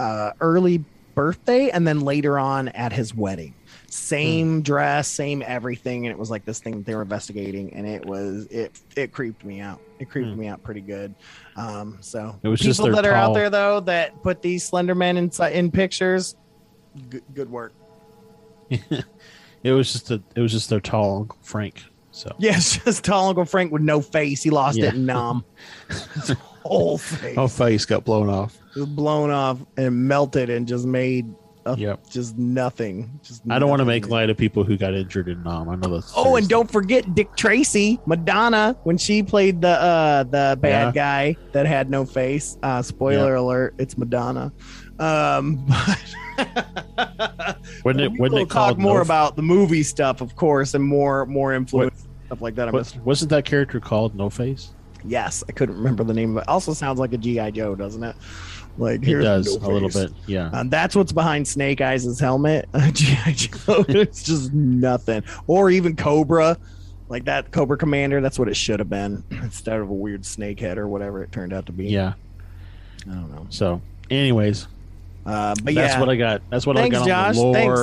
uh, early birthday and then later on at his wedding. Same dress, same everything, and it was like this thing that they were investigating, and it was it it creeped me out. It creeped Hmm. me out pretty good. Um, so It was people that are out there though that put these Slender Men in in pictures, good, good work. It was just a it was just their tall Uncle Frank. So Yes, just tall Uncle Frank with no face. He lost Yeah. it. His whole face. oh face got blown off. just blown off and melted and just made a, Yep. just nothing. Just I don't want to make light of people who got injured in Nam. I know that's Oh, and don't forget Dick Tracy, Madonna, when she played the uh the bad Yeah. guy that had no face. Uh spoiler alert, it's Madonna. Um Wasn't it? we Wasn't will it called talk more No- about the movie stuff, of course, and more more influence stuff like that. I missed. What, wasn't that character called No Face? Yes, I couldn't remember the name of it. Also sounds like a GI Joe, doesn't it? Like It does No a little bit. Yeah. Um, that's what's behind Snake Eyes' helmet. GI Joe. it's just nothing. Or even Cobra, like that Cobra Commander. That's what it should have been instead of a weird snake head or whatever it turned out to be. Yeah. I don't know. So, anyways, Uh, but that's yeah, what I got. That's what Thanks, I got Josh. on the Thanks.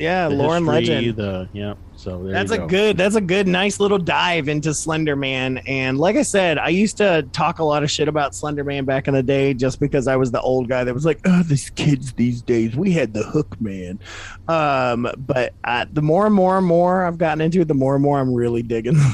Yeah, the Lauren history, Legend. The yeah. So That's a go. good. That's a good, nice little dive into Slender Man. And like I said, I used to talk a lot of shit about Slender Man back in the day, just because I was the old guy that was like, "Oh, these kids these days, we had the Hook Man." Um, but uh, the more and more and more I've gotten into it, the more and more I'm really digging.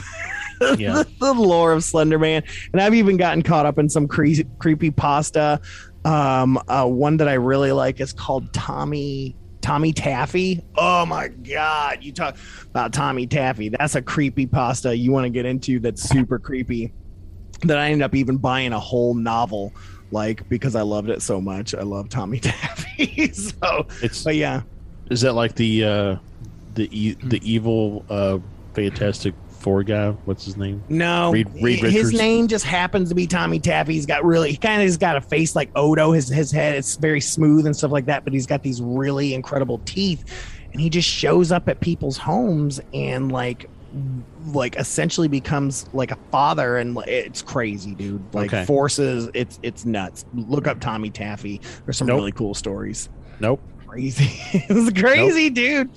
Yeah. the, lore of Slender Man, and I've even gotten caught up in some cre- creepy pasta. Um, uh, one that I really like is called Tommy Tommy Taffy. Oh my god, you talk about Tommy Taffy. That's a creepy pasta you want to get into. That's super creepy. That I ended up even buying a whole novel, like because I loved it so much. I love Tommy Taffy. so, It's but yeah, is that like the uh the e- the evil uh Fantastic Four guy? What's his name? No, Reed- Reed his name just happens to be Tommy Taffy. He's got really, he kind of has got a face like Odo. His his head it's very smooth and stuff like that, but he's got these really incredible teeth, and he just shows up at people's homes and like like essentially becomes like a father and it's crazy dude like Okay. forces it's it's nuts look up tommy taffy there's some Nope. really cool stories Nope. crazy. it's crazy, dude.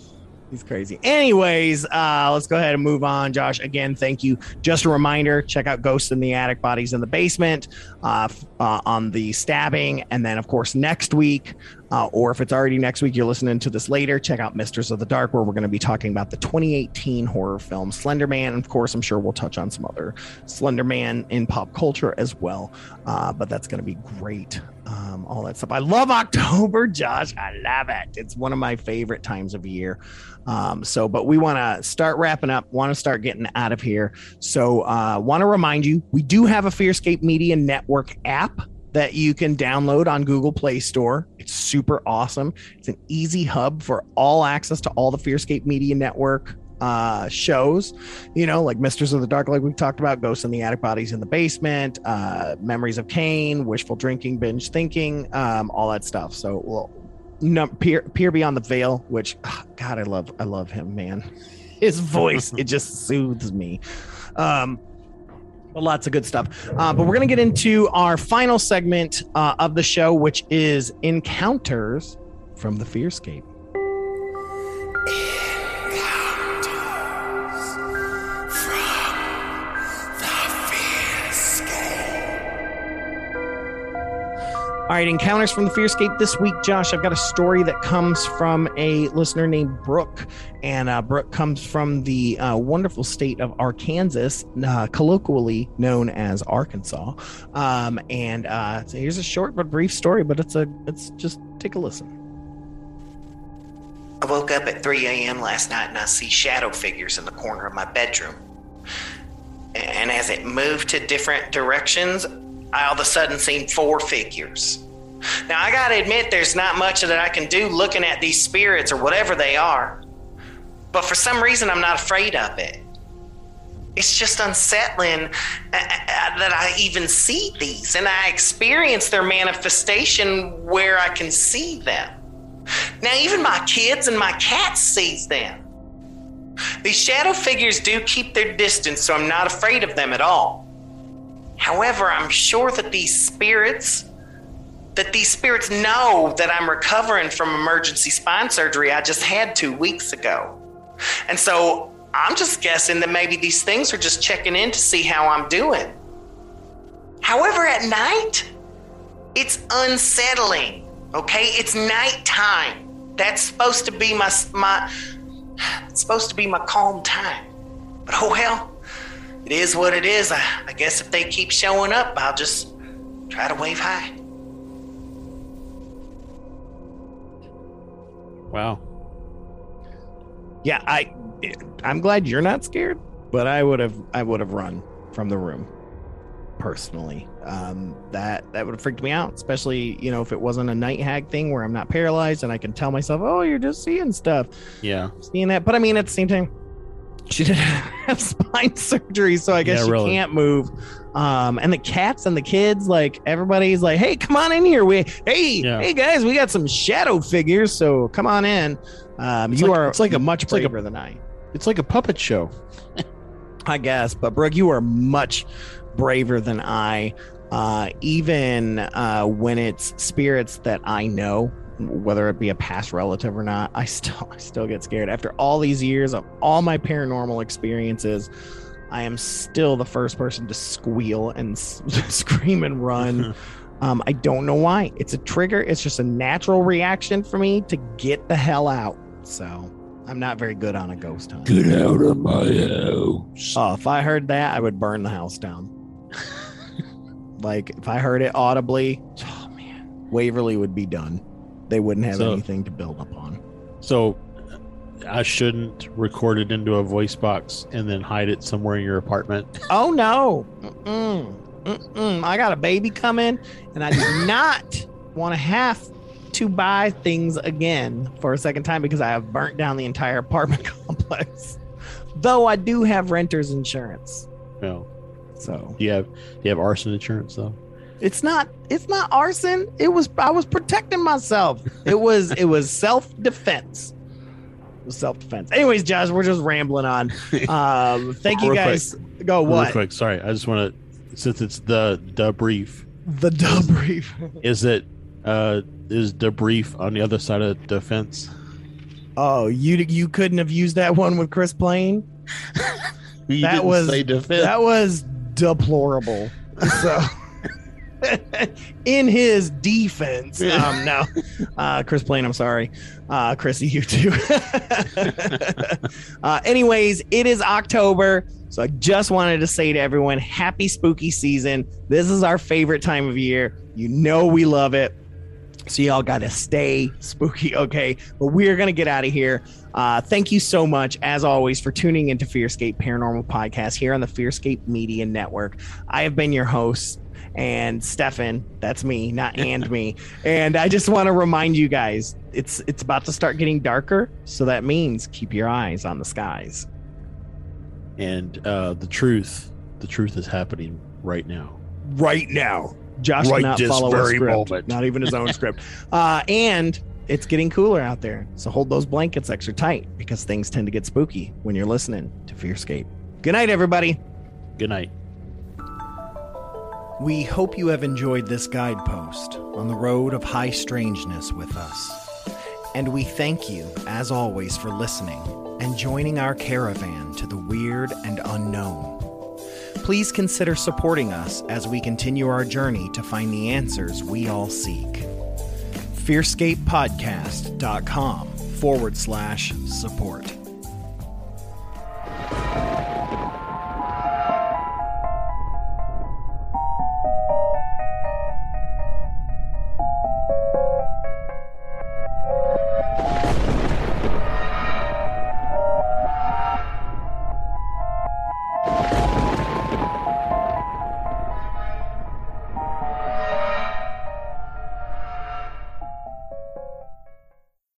He's crazy. Anyways, uh, let's go ahead and move on. Josh, again, thank you. Just a reminder: check out Ghosts in the Attic, Bodies in the Basement, uh, uh, on the stabbing, and then of course next week, uh, or if it's already next week, you're listening to this later. Check out Misters of the Dark, where we're going to be talking about the 2018 horror film Slender Man, of course, I'm sure we'll touch on some other Slender Man in pop culture as well. Uh, but that's going to be great. Um, all that stuff. I love October, Josh. I love it. It's one of my favorite times of year. Um, so, but we want to start wrapping up, want to start getting out of here. So, uh, want to remind you, we do have a Fearscape Media Network app that you can download on Google Play Store. It's super awesome. It's an easy hub for all access to all the Fearscape Media Network uh shows you know like misters of the dark like we talked about ghosts in the attic bodies in the basement uh memories of Cain wishful drinking binge thinking um all that stuff. So well no, peer, peer beyond the veil which oh, god i love i love him man. His voice it just soothes me. Um but lots of good stuff. Uh, but we're gonna get into our final segment uh, of the show which is encounters from the fearscape All right, encounters from the Fearscape this week, Josh. I've got a story that comes from a listener named Brooke, and uh, Brooke comes from the uh, wonderful state of Arkansas, uh, colloquially known as Arkansas. Um, and uh, so here's a short but brief story, but it's a it's just take a listen. I woke up at 3 a.m. last night and I see shadow figures in the corner of my bedroom. And as it moved to different directions, I all of a sudden seen four figures. Now, I gotta admit, there's not much that I can do looking at these spirits or whatever they are. But for some reason, I'm not afraid of it. It's just unsettling uh, uh, that I even see these and I experience their manifestation where I can see them. Now, even my kids and my cats sees them. These shadow figures do keep their distance, so I'm not afraid of them at all. However, I'm sure that these spirits that these spirits know that I'm recovering from emergency spine surgery I just had 2 weeks ago. And so I'm just guessing that maybe these things are just checking in to see how I'm doing. However, at night, it's unsettling. Okay? It's nighttime. That's supposed to be my my supposed to be my calm time. But oh well, it is what it is. I, I guess if they keep showing up, I'll just try to wave high. Wow. Yeah, I I'm glad you're not scared, but I would have I would have run from the room personally. Um, that that would have freaked me out, especially you know if it wasn't a night hag thing where I'm not paralyzed and I can tell myself, oh, you're just seeing stuff. Yeah, seeing that. But I mean, at the same time, she didn't have spine surgery, so I guess yeah, she really. can't move. Um, and the cats and the kids, like everybody's like, "Hey, come on in here. We, hey, yeah. hey guys, we got some shadow figures, so come on in." Um, you like, are it's like a much braver like a, than I. It's like a puppet show, I guess. But Brooke, you are much braver than I. Uh, even uh, when it's spirits that I know whether it be a past relative or not, I still I still get scared. After all these years of all my paranormal experiences, I am still the first person to squeal and scream and run. um, I don't know why. It's a trigger. It's just a natural reaction for me to get the hell out. So I'm not very good on a ghost hunt. Get out of my house. Oh, if I heard that, I would burn the house down. like if I heard it audibly, oh man, Waverly would be done they wouldn't have so, anything to build upon. So I shouldn't record it into a voice box and then hide it somewhere in your apartment. Oh no. Mm-mm. Mm-mm. I got a baby coming and I do not want to have to buy things again for a second time because I have burnt down the entire apartment complex. Though I do have renter's insurance. No. So do you have do you have arson insurance though? It's not it's not arson. It was I was protecting myself. It was it was self-defense. Was Self defense. Anyways, Josh, we're just rambling on. Um, thank you guys. Quick. Go what? Real quick, sorry. I just want to, since it's the debrief. The debrief. is it uh is debrief on the other side of defense? Oh, you you couldn't have used that one with Chris Plain. that was that was deplorable. So. in his defense. Um, no, uh, Chris Plain, I'm sorry. Uh, Chrissy, you too. uh, anyways, it is October. So I just wanted to say to everyone, happy spooky season. This is our favorite time of year. You know we love it. So y'all got to stay spooky, okay? But we're gonna get out of here. Uh, thank you so much, as always, for tuning into Fearscape Paranormal Podcast here on the Fearscape Media Network. I have been your host, and Stefan, that's me, not and me. And I just want to remind you guys, it's it's about to start getting darker, so that means keep your eyes on the skies. And uh, the truth, the truth is happening right now. Right now. Josh Right this follow a script, moment. not even his own script. Uh, and it's getting cooler out there, so hold those blankets extra tight because things tend to get spooky when you're listening to Fearscape. Good night, everybody. Good night. We hope you have enjoyed this guidepost on the road of high strangeness with us. And we thank you, as always, for listening and joining our caravan to the weird and unknown. Please consider supporting us as we continue our journey to find the answers we all seek. FearscapePodcast.com forward slash support.